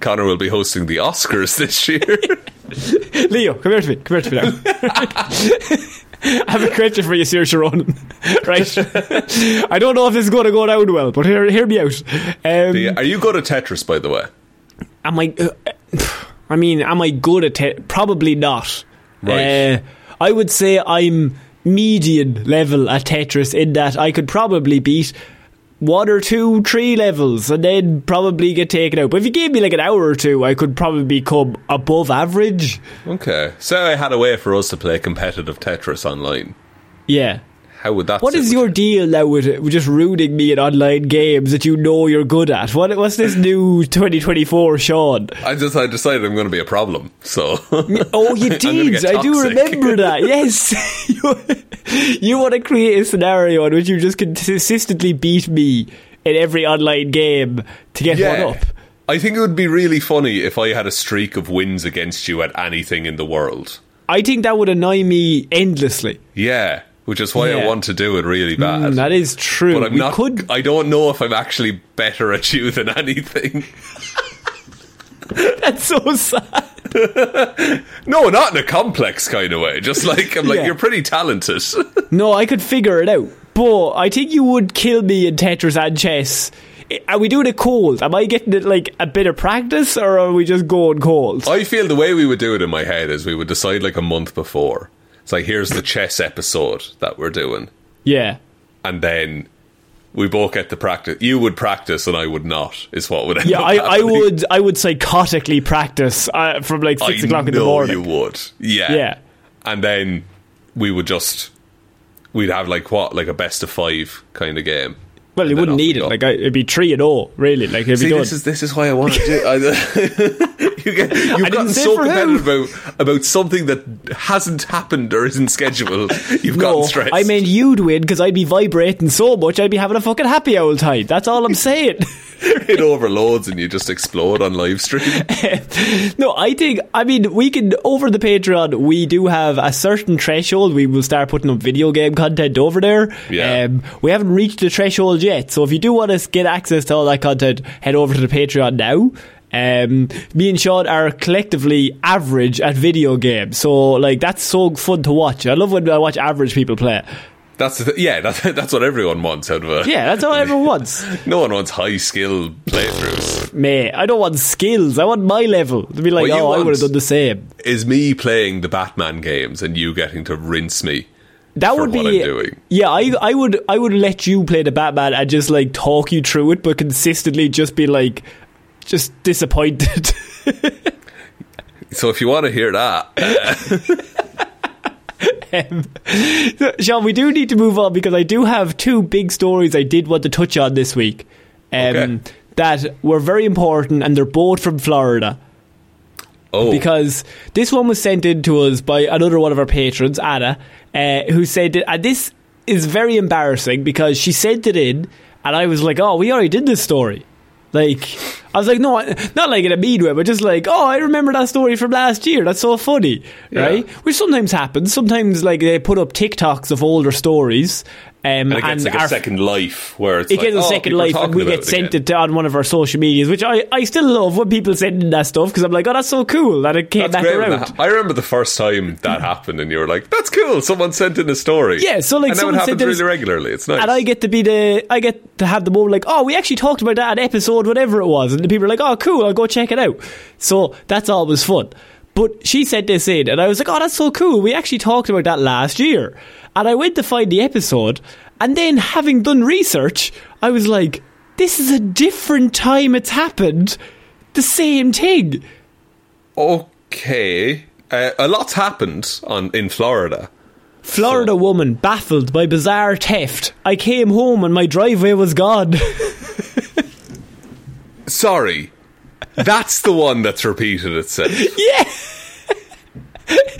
Conor will be hosting the Oscars this year. Leo, come here to me. Come here to me now. I have a question for you, Sir Sharon. right? I don't know if this is going to go down well, but hear, hear me out. Um, Yeah, Are you good at Tetris, by the way? am I? Uh, I mean, am I good at it? Probably not. Right. Uh, I would say I'm median level at Tetris in that I could probably beat one or two, three levels, and then probably get taken out. But if you gave me like an hour or two, I could probably become above average. Okay. So I had a way for us to play competitive Tetris online. Yeah. How would that What is your you? deal now with, just ruining me in online games that you know you're good at? What, what's this new 2024, Shaun? I just I decided I'm going to be a problem. So Oh, you did. I do remember that. Yes. you, you want to create a scenario in which you just consistently beat me in every online game to get one up. I think it would be really funny if I had a streak of wins against you at anything in the world. I think that would annoy me endlessly. Yeah, which is why I want to do it really bad. Mm, that is true. but I'm we not. could. I don't know if I'm actually better at you than anything. That's so sad. No, not in a complex kind of way. Just like I'm like Yeah. you're pretty talented. No, I could figure it out. But I think you would kill me in Tetris and chess. Are we doing it cold? Am I getting it like a bit of practice, or are we just going cold? I feel the way we would do it in my head is we would decide like a month before. It's like here's the chess episode that we're doing, yeah. and then we both get to practice. You would practice, and I would not. Is what would end Yeah, up I, I would I would psychotically practice uh, from like six I o'clock in the morning. You would, yeah, Yeah. And then we would just we'd have like what like a best of five kind of game. Well, you wouldn't need it. Like it'd be three and all, really. Like it'd See, be done. this is this is why I want to do. You get you've gotten so competitive about, about something that hasn't happened or isn't scheduled. You've gotten stressed. I mean you'd win because I'd be vibrating so much I'd be having a fucking happy old time. That's all I'm saying. it overloads and you just explode on live stream. no, I think I mean we can over the Patreon we do have a certain threshold. We will start putting up video game content over there. Yeah. Um, we haven't reached the threshold yet, so if you do want to get access to all that content, head over to the Patreon now. Um, me and Sean are collectively average at video games, so like that's so fun to watch. I love when I watch average people play. That's th- yeah. That's that's what everyone wants out of it. Yeah, that's all everyone wants. No one wants high skill playthroughs. Mate, I don't want skills. I want my level to be like, What oh, I would have done the same. Is me playing the Batman games and you getting to rinse me? That would be what yeah. I I would I would let you play the Batman and just like talk you through it, but consistently just be like just disappointed. So if you want to hear that, Shaun, we do need to move on because I do have two big stories I did want to touch on this week um, Okay. that were very important, and they're both from Florida. oh, because this one was sent in to us by another one of our patrons, Anna, uh, who said that, and this is very embarrassing because she sent it in, and I was like, "Oh, we already did this story." Like, I was like, no, not like in a mean way, but just like, oh, I remember that story from last year. That's so funny, right? Which sometimes happens. Sometimes, like, they put up TikToks of older stories, um, and it gets like our- a second life where it's it like, gets a oh, second life, and we get sent again. it on one of our social medias, which I, I still love when people send in that stuff because I'm like, oh, that's so cool that it came That's back around. I remember the first time that happened, and you were like, "That's cool." Someone sent in a story. Yeah, so, like, and now it someone happens sent in a- really regularly. It's nice. And I get to be the, I get to have the moment like, oh, we actually talked about that episode, whatever it was. And the people are like, oh, cool, I'll go check it out. So that's always fun. But she sent this in, and I was like, oh, that's so cool. We actually talked about that last year. And I went to find the episode, and then having done research, I was like, this is a different time it's happened. The same thing. okay, uh, a lot's happened on in Florida. Florida woman baffled by bizarre theft. I came home and my driveway was gone. Sorry, that's the one that's repeated itself. Yeah.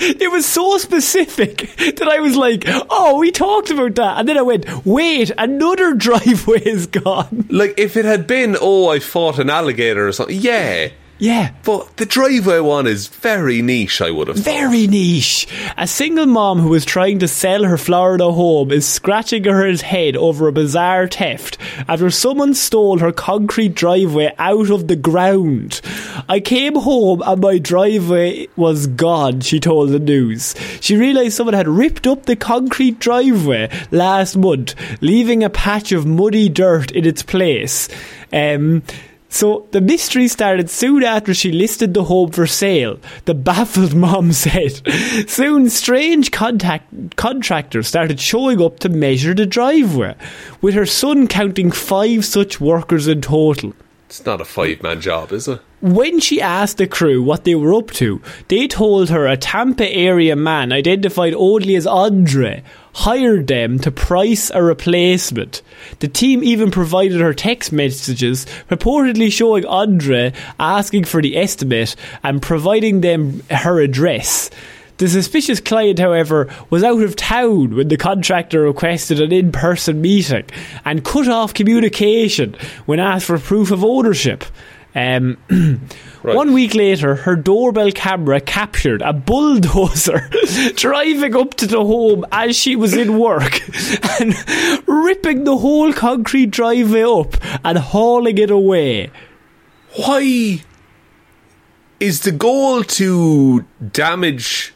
It was so specific that I was like, oh, we talked about that. And then I went, wait, another driveway is gone. Like if it had been, oh, I fought an alligator or something. Yeah, Yeah. but the driveway one is very niche. I would have thought. Very niche. A single mom who was trying to sell her Florida home is scratching her head over a bizarre theft after someone stole her concrete driveway out of the ground. I came home and my driveway was gone, she told the news. She realised someone had ripped up the concrete driveway last month, leaving a patch of muddy dirt in its place. Um, so the mystery started soon after she listed the home for sale. The baffled mom said. Soon strange contact contractors started showing up to measure the driveway, with her son counting five such workers in total. It's not a five man job, is it? When she asked the crew what they were up to, they told her a Tampa area man identified only as Andre hired them to price a replacement. The team even provided her text messages purportedly showing Andre asking for the estimate and providing them her address. The suspicious client, however, was out of town when the contractor requested an in person meeting and cut off communication when asked for proof of ownership. Um, One week later, her doorbell camera captured a bulldozer driving up to the home as she was in work and ripping the whole concrete driveway up and hauling it away. Why is the goal to damage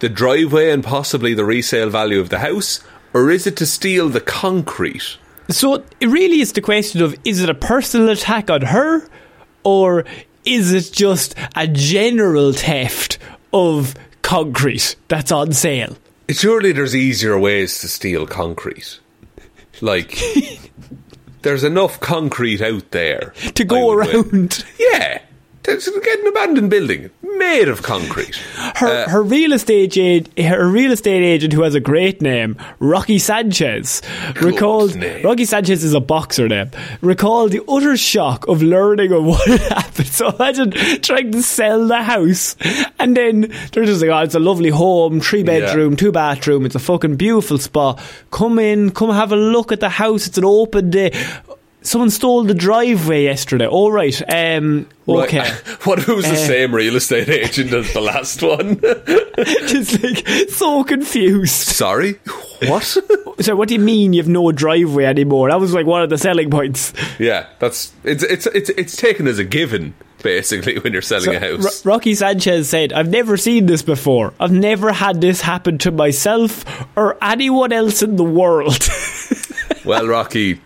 the driveway and possibly the resale value of the house, or is it to steal the concrete? So it really is the question of is it a personal attack on her or is it just a general theft of concrete that's on sale? Surely there's easier ways to steal concrete. Like, there's enough concrete out there To go would win. around. Yeah. Get an abandoned building made of concrete. Her, uh, her real estate agent, her real estate agent, who has a great name, Rocky Sanchez, recalled. Name. Rocky Sanchez is a boxer name. Recalled the utter shock of learning of what had happened. So imagine trying to sell the house, and then they're just like, "Oh, it's a lovely home, three bedroom, yeah. two bathroom. It's a fucking beautiful spot. Come in, come have a look at the house. It's an open day." Someone stole the driveway yesterday. All right. Um, okay. Right. What if it was the uh, same real estate agent as the last one? just like so confused. Sorry. What? so what do you mean you have no driveway anymore? That was like one of the selling points. Yeah, that's it's it's it's it's taken as a given basically when you're selling so, a house. R- Rocky Sanchez said, "I've never seen this before. I've never had this happen to myself or anyone else in the world." Well, Rocky,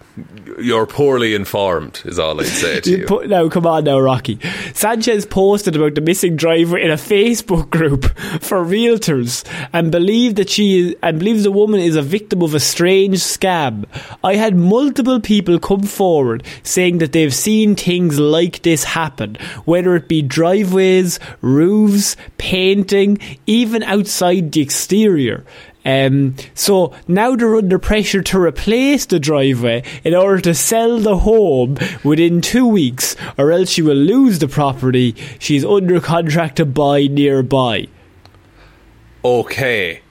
you're poorly informed, is all I'd say to you. Put, now, come on now, Rocky. Sanchez posted about the missing driver in a Facebook group for realtors and believed that she is, and believes the woman is a victim of a strange scam. I had multiple people come forward saying that they've seen things like this happen, whether it be driveways, roofs, painting, even outside the exterior. Um, so now they're under pressure to replace the driveway in order to sell the home within two weeks, or else she will lose the property she's under contract to buy nearby. Okay.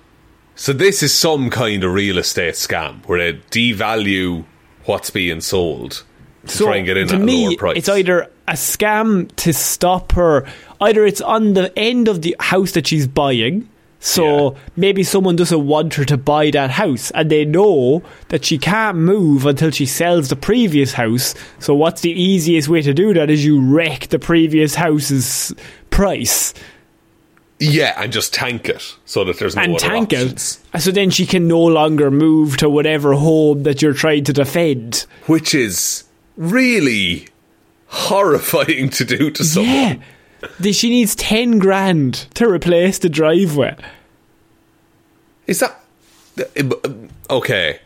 So this is some kind of real estate scam where they devalue what's being sold to so try and get in at me, a lower price. It's either a scam to stop her, either it's on the end of the house that she's buying so yeah. maybe someone doesn't want her to buy that house and they know that she can't move until she sells the previous house. So what's the easiest way to do that is you wreck the previous house's price. Yeah, and just tank it so that there's no and tank options. it. So then she can no longer move to whatever home that you're trying to defend. Which is really horrifying to do to someone. Yeah she needs 10 grand to replace the driveway. Is that. Okay.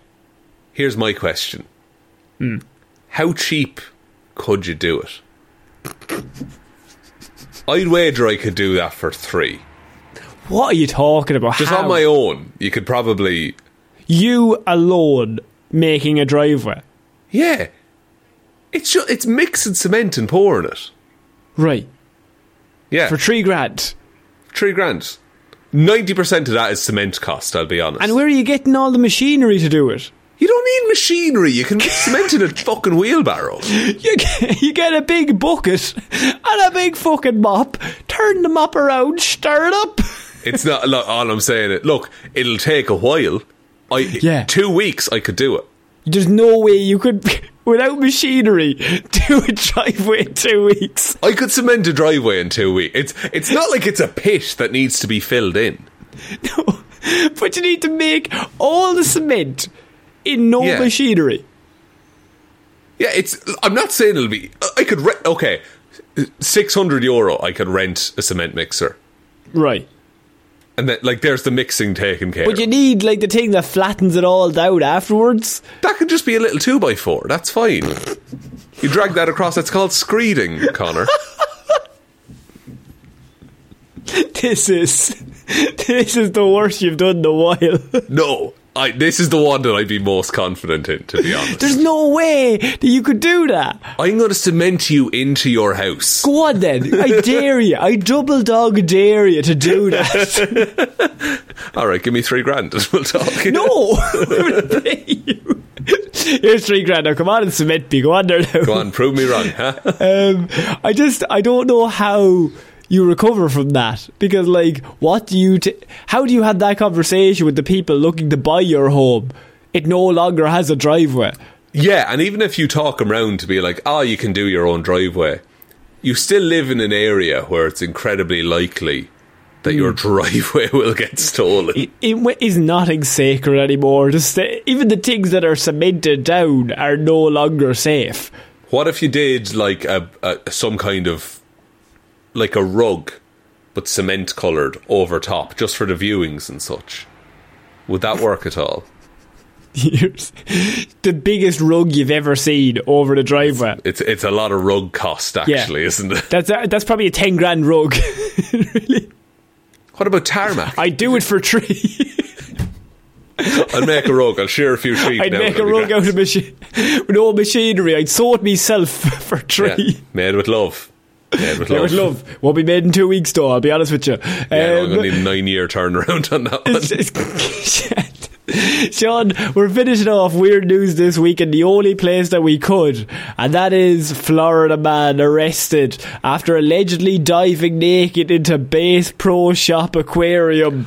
Here's my question mm. How cheap could you do it? I'd wager I could do that for three. What are you talking about? Just How? on my own, you could probably. You alone making a driveway? Yeah. It's just, it's mixing cement and pouring it. Right. Yeah. For three grand. Three grand. 90% of that is cement cost, I'll be honest. And where are you getting all the machinery to do it? You don't need machinery. You can cement in a fucking wheelbarrow. You get, you get a big bucket and a big fucking mop, turn the mop around, stir it up. It's not, look, all I'm saying is, look, it'll take a while. I, yeah. Two weeks, I could do it. There's no way you could without machinery, do a driveway in two weeks. I could cement a driveway in two weeks. It's it's not like it's a pit that needs to be filled in. No, but you need to make all the cement in no yeah. machinery. Yeah, it's. I'm not saying it'll be. I could. Re- okay, six hundred euro. I could rent a cement mixer. Right. And then, like, there's the mixing taken care. But you need like the thing that flattens it all down afterwards. That could just be a little two by four. That's fine. you drag that across. It's called screeding, Conor. this is this is the worst you've done in a while. no, I, this is the one that I'd be most confident in, to be honest. There's no way that you could do that. I'm going to cement you into your house. Go on then. I dare you. I double dog dare you to do that. All right, give me three grand and we'll talk. No! Here's three grand. Now come on and cement me. Go on there now. Go on, prove me wrong, huh? um, I just, I don't know how you recover from that because like what do you t- how do you have that conversation with the people looking to buy your home it no longer has a driveway yeah and even if you talk them around to be like oh you can do your own driveway you still live in an area where it's incredibly likely that your hmm. driveway will get stolen. It, it is nothing sacred anymore. Just even the things that are cemented down are no longer safe. What if you did like a, a some kind of like a rug, but cement coloured over top, just for the viewings and such. Would that work at all? the biggest rug you've ever seen over the driveway. It's it's a lot of rug cost, actually, Yeah. isn't it? That's a, that's probably a ten grand rug. really, What about tarmac? I'd do it for tree. I'll make a rug. I'll shear a few sheep. I'd make a rug grand. out of machine with all machinery. I'd sew it myself for Yeah, three. made with love. Made with Yeah, love. with love. Won't be made in two weeks, though. I'll be honest with you. Yeah, no, I'm Um, gonna need a nine year turnaround on that one. It's- it's- Shaun, we're finishing off weird news this week in the only place that we could, and that is Florida man arrested after allegedly diving naked into Bass Pro Shop aquarium.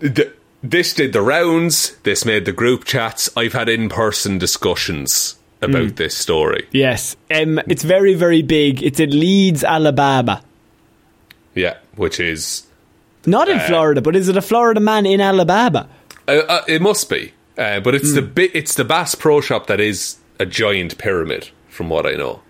Th- This did the rounds. This made the group chats. I've had in person discussions about Hmm. this story. Yes, um, it's very, very big. It's in Leeds, Alabama. Yeah, which is Not in Florida, but is it a Florida man in Alabama? uh, uh, it must be, uh, but it's the Hmm. bi- it's the Bass Pro Shop that is a giant pyramid, from what I know.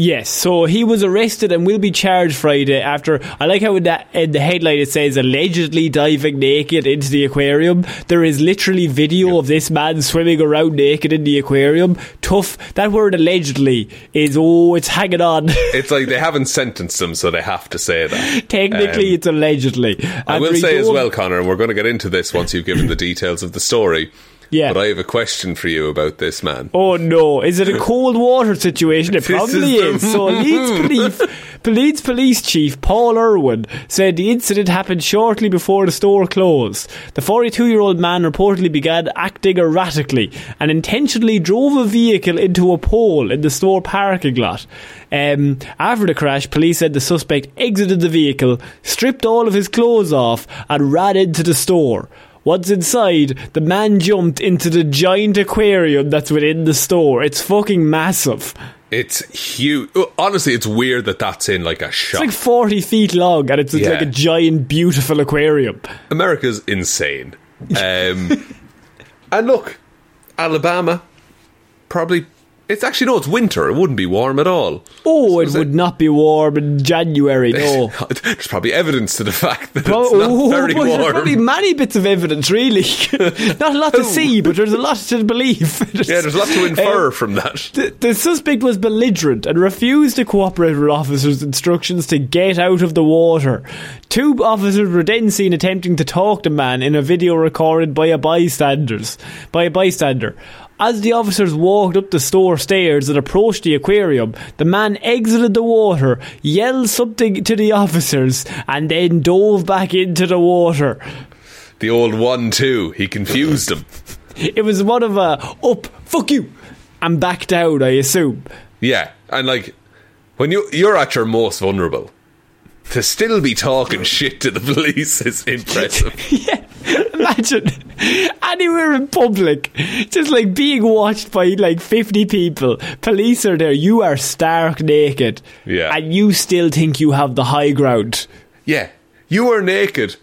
Yes, so he was arrested and will be charged Friday after. I like how in, that, in the headline it says allegedly diving naked into the aquarium. There is literally video of this man swimming around naked in the aquarium. Tough. That word allegedly is, oh, it's hanging on. It's like they haven't sentenced him, so they have to say that. Technically, Um, it's allegedly. I will say as well, Conor, and we're going to get into this once you've given the details of the story. Yeah. But I have a question for you about this man. Oh no! Is it a cold water situation? It probably is is. So Leeds police, Leeds police chief Paul Irwin said the incident happened shortly before the store closed. The 42-year-old man reportedly began acting erratically and intentionally drove a vehicle into a pole in the store parking lot. Um, after the crash, police said the suspect exited the vehicle, stripped all of his clothes off, and ran into the store. Once inside, the man jumped into the giant aquarium that's within the store. It's fucking massive. It's huge. Honestly, it's weird that that's in like a shop. It's like 40 feet long and it's Yeah. like a giant, beautiful aquarium. America's insane. Um, and look, Alabama, probably. It's actually no, it's winter. It wouldn't be warm at all. Oh, it is it- would not be warm in January, no. There's probably evidence to the fact that Pro- it's not oh, very well, There's probably many bits of evidence, really. not a lot to see, but there's a lot to believe. yeah, there's a lot to infer Um, from that. The, the suspect was belligerent and refused to cooperate with officers' instructions to get out of the water. Two officers were then seen attempting to talk the man in a video recorded by a bystanders by a bystander. As the officers walked up the store stairs and approached the aquarium, the man exited the water, yelled something to the officers, and then dove back into the water. The old one, too. He confused them. It was one of a up, fuck you, and back down, I assume. Yeah, and like when you you're at your most vulnerable, to still be talking shit to the police is impressive. Yeah, imagine anywhere in public, just like being watched by like 50 people. Police are there, you are stark naked. Yeah. And you still think you have the high ground. yeah, you are naked,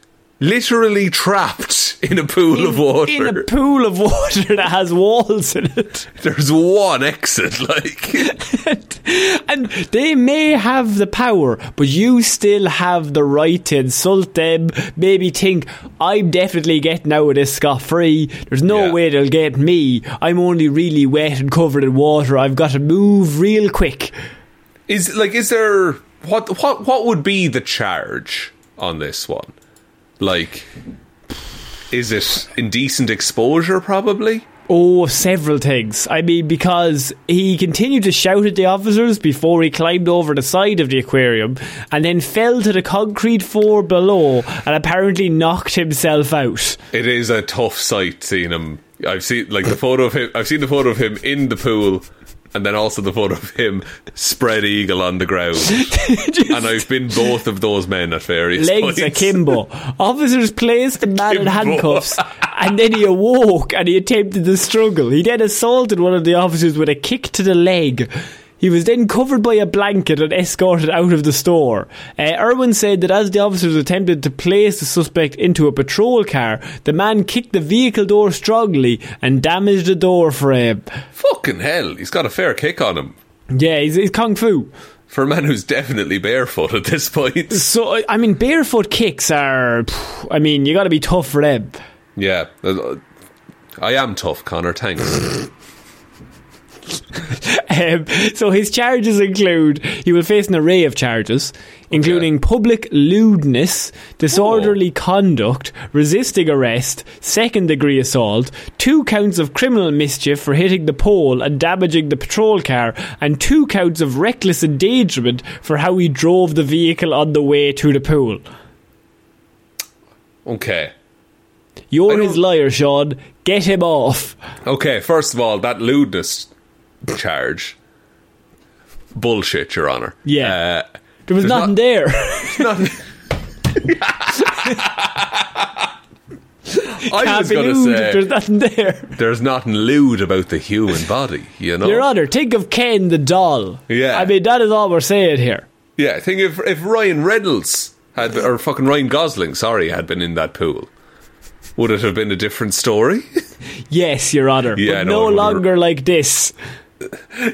literally trapped in a pool of water. In a pool of water that has walls in it. There's one exit, like and they may have the power, but you still have the right to insult them. Maybe think, I'm definitely getting out of this scot free. There's no Yeah. way they'll get me. I'm only really wet and covered in water. I've got to move real quick. is like is there what what what would be the charge on this one? Like, is it indecent exposure? Probably. Oh, several things. I mean, because he continued to shout at the officers before he climbed over the side of the aquarium and then fell to the concrete floor below and apparently knocked himself out. It is a tough sight seeing him. I've seen like the photo of him. I've seen the photo of him in the pool, and then also the photo of him spread eagle on the ground. and I've been both of those men at various legs points. akimbo. Officers placed the man in handcuffs, and then he awoke and he attempted to struggle. He then assaulted one of the officers with a kick to the leg. He was then covered by a blanket and escorted out of the store. Uh, Irwin said that as the officers attempted to place the suspect into a patrol car, the man kicked the vehicle door strongly and damaged the door frame. Fucking hell, he's got a fair kick on him Yeah, he's, he's kung fu. for a man who's definitely barefoot at this point. So, I- mean, barefoot kicks are. I mean, you got to be tough for them. Yeah. Uh, I am tough, Conor. Thanks. Um, so his charges include he will face an array of charges, including public lewdness, disorderly conduct, resisting arrest, second degree assault, two counts of criminal mischief for hitting the pole and damaging the patrol car, and two counts of reckless endangerment for how he drove the vehicle on the way to the pool. Okay. You're his liar, Shaun. Get him off. Okay, first of all, that lewdness charge. Bullshit, Your Honour. Yeah. Uh, There was nothing not- there. nothing. I was going to say there's nothing there. there's nothing lewd about the human body, you know? Your Honour, think of Ken the doll. Yeah. I mean, that is all we're saying here. Yeah, I think if if Ryan Reynolds had or fucking Ryan Gosling, sorry, had been in that pool, would it have been a different story? Yes, Your Honour. Yeah, but no, no longer like this.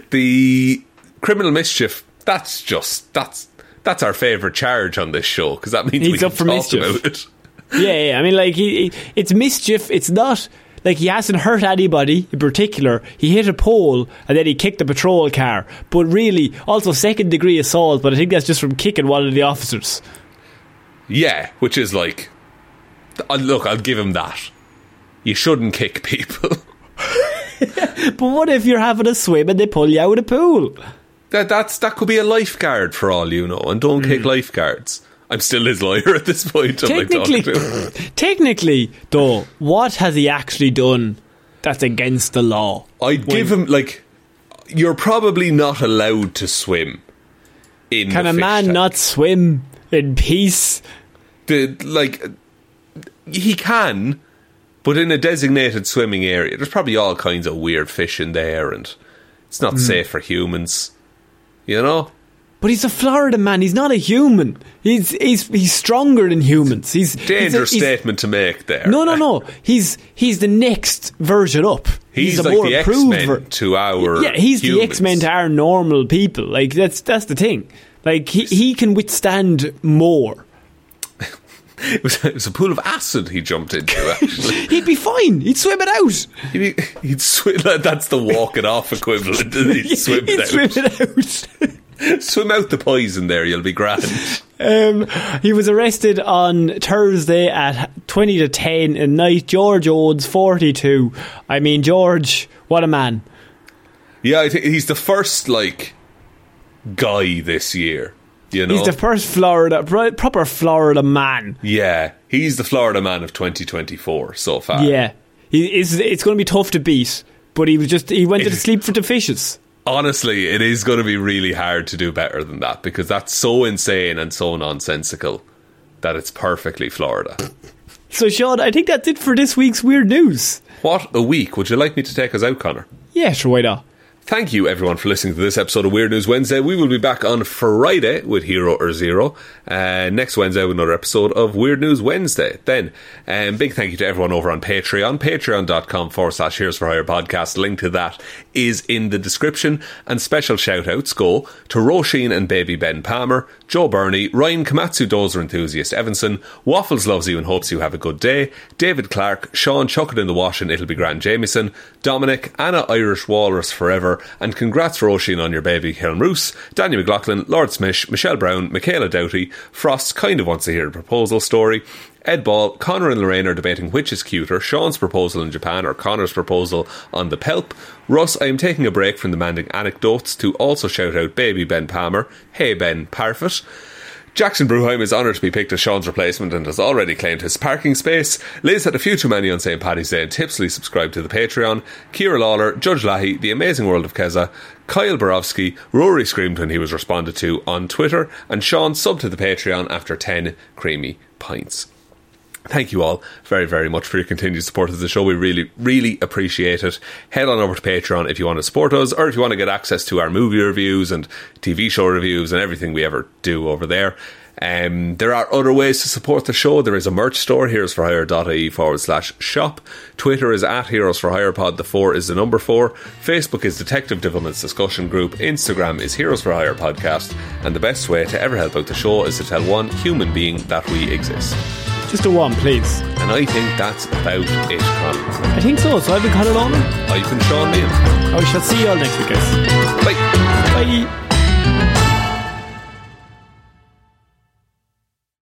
The criminal mischief, that's just that's that's our favourite charge on this show because that means He's we can up for talk mischief. about it. Yeah, yeah. I mean, like, he, he- it's mischief. It's not. Like, he hasn't hurt anybody in particular. He hit a pole and then he kicked the patrol car. But really, also second degree assault, but I think that's just from kicking one of the officers. Yeah, which is like, uh, look, I'll give him that. You shouldn't kick people. But what if you're having a swim and they pull you out of the pool? that that's that could be a lifeguard for all you know, and don't Hmm. kick lifeguards. I'm still his lawyer at this point. Technically, talking to him. technically, though, what has he actually done that's against the law? I'd give him like, you're probably not allowed to swim. In Can a man tank. not swim in peace? the like he can but in a designated swimming area there's probably all kinds of weird fish in there and it's not hmm. safe for humans you know But he's a Florida man. He's not a human. He's he's he's stronger than humans. He's he's a- dangerous he's- statement to make there No, no, no. He's he's the next version up. he's, a like more the improved X-Men ver- to our Yeah, he's the. X Men to our normal people. Like that's that's the thing. Like he he can withstand more. It, was, it was a pool of acid he jumped into actually He'd be fine. He'd swim it out. he'd, he'd swim that's the walk it off equivalent he'd swim He'd it swim out it out. swim out the poison there you'll be grand Um, he was arrested on Thursday at 20 to 10 at night. George Owens, 42. I mean, George, what a man. yeah I think he's the first like guy this year you know He's the first Florida, proper Florida man. Yeah, he's the Florida man of 2024 so far. Yeah. He, it's it's going to be tough to beat, but he was just, he went to sleep for the fishes. Honestly, it is going to be really hard to do better than that because that's so insane and so nonsensical that it's perfectly Florida. So, Shaun, I think that's it for this week's Weird News. What a week. Would you like me to take us out, Conor? Yeah, sure, why not? Thank you, everyone, for listening to this episode of Weird News Wednesday. We will be back on Friday with Hero or Zero. Uh, next Wednesday with another episode of Weird News Wednesday. Then, um, big thank you to everyone over on Patreon. Patreon.com forward slash Heroes for Hire podcast. Link to that is in the description. And special shout outs go to Roisin and baby Ben Palmer, Joe Bernie, Ryan Komatsu Dozer Enthusiast Evanson, Waffles loves you and hopes you have a good day, David Clarke, Shaun Chuck it in the wash and it'll be Grand Jamieson, Dominic, Anna Irish Walrus Forever, and congrats for Roisin on your baby Hjelmroos, Danny McLaughlin, Lordsmish, Michelle Browne, Michaela Doughty, Frost kind of wants to hear a proposal story, Ed Ball, Conor and Lorraine are debating which is cuter, Shaun's proposal in Japan or Conor's proposal on the Pelp. Russ, I am taking a break from demanding anecdotes to also shout out baby Ben Palmer. Hey Ben Parfitt. Jackson Brueheim is honoured to be picked as Sean's replacement and has already claimed his parking space. Liz had a few too many on St. Paddy's Day and tipsily subscribed to the Patreon. Ciara Lawler, Judge Leahy, The Amazing World of Kezza, Kyle Barowsky, Ruairi screamed when he was responded to on Twitter, and Sean subbed to the Patreon after 10 creamy pints. Thank you all very, very much for your continued support of the show. We really, really appreciate it. Head on over to Patreon if you want to support us, or if you want to get access to our movie reviews and TV show reviews and everything we ever do over there. Um, there are other ways to support the show. There is a merch store, here: is heroesforhire.ie forward slash shop. Twitter is at Heroes for Hire Pod. The four is the number four. Facebook is Detective Divilment's discussion group. Instagram is Heroes for Hire Podcast. And the best way to ever help out the show is to tell one human being that we exist. Just a one, please. And I think that's about it, Conor. I think so. So I've been Conor Lawler. I've been Shaun Meighan. I oh, shall see you all next week, guys. Bye. Bye.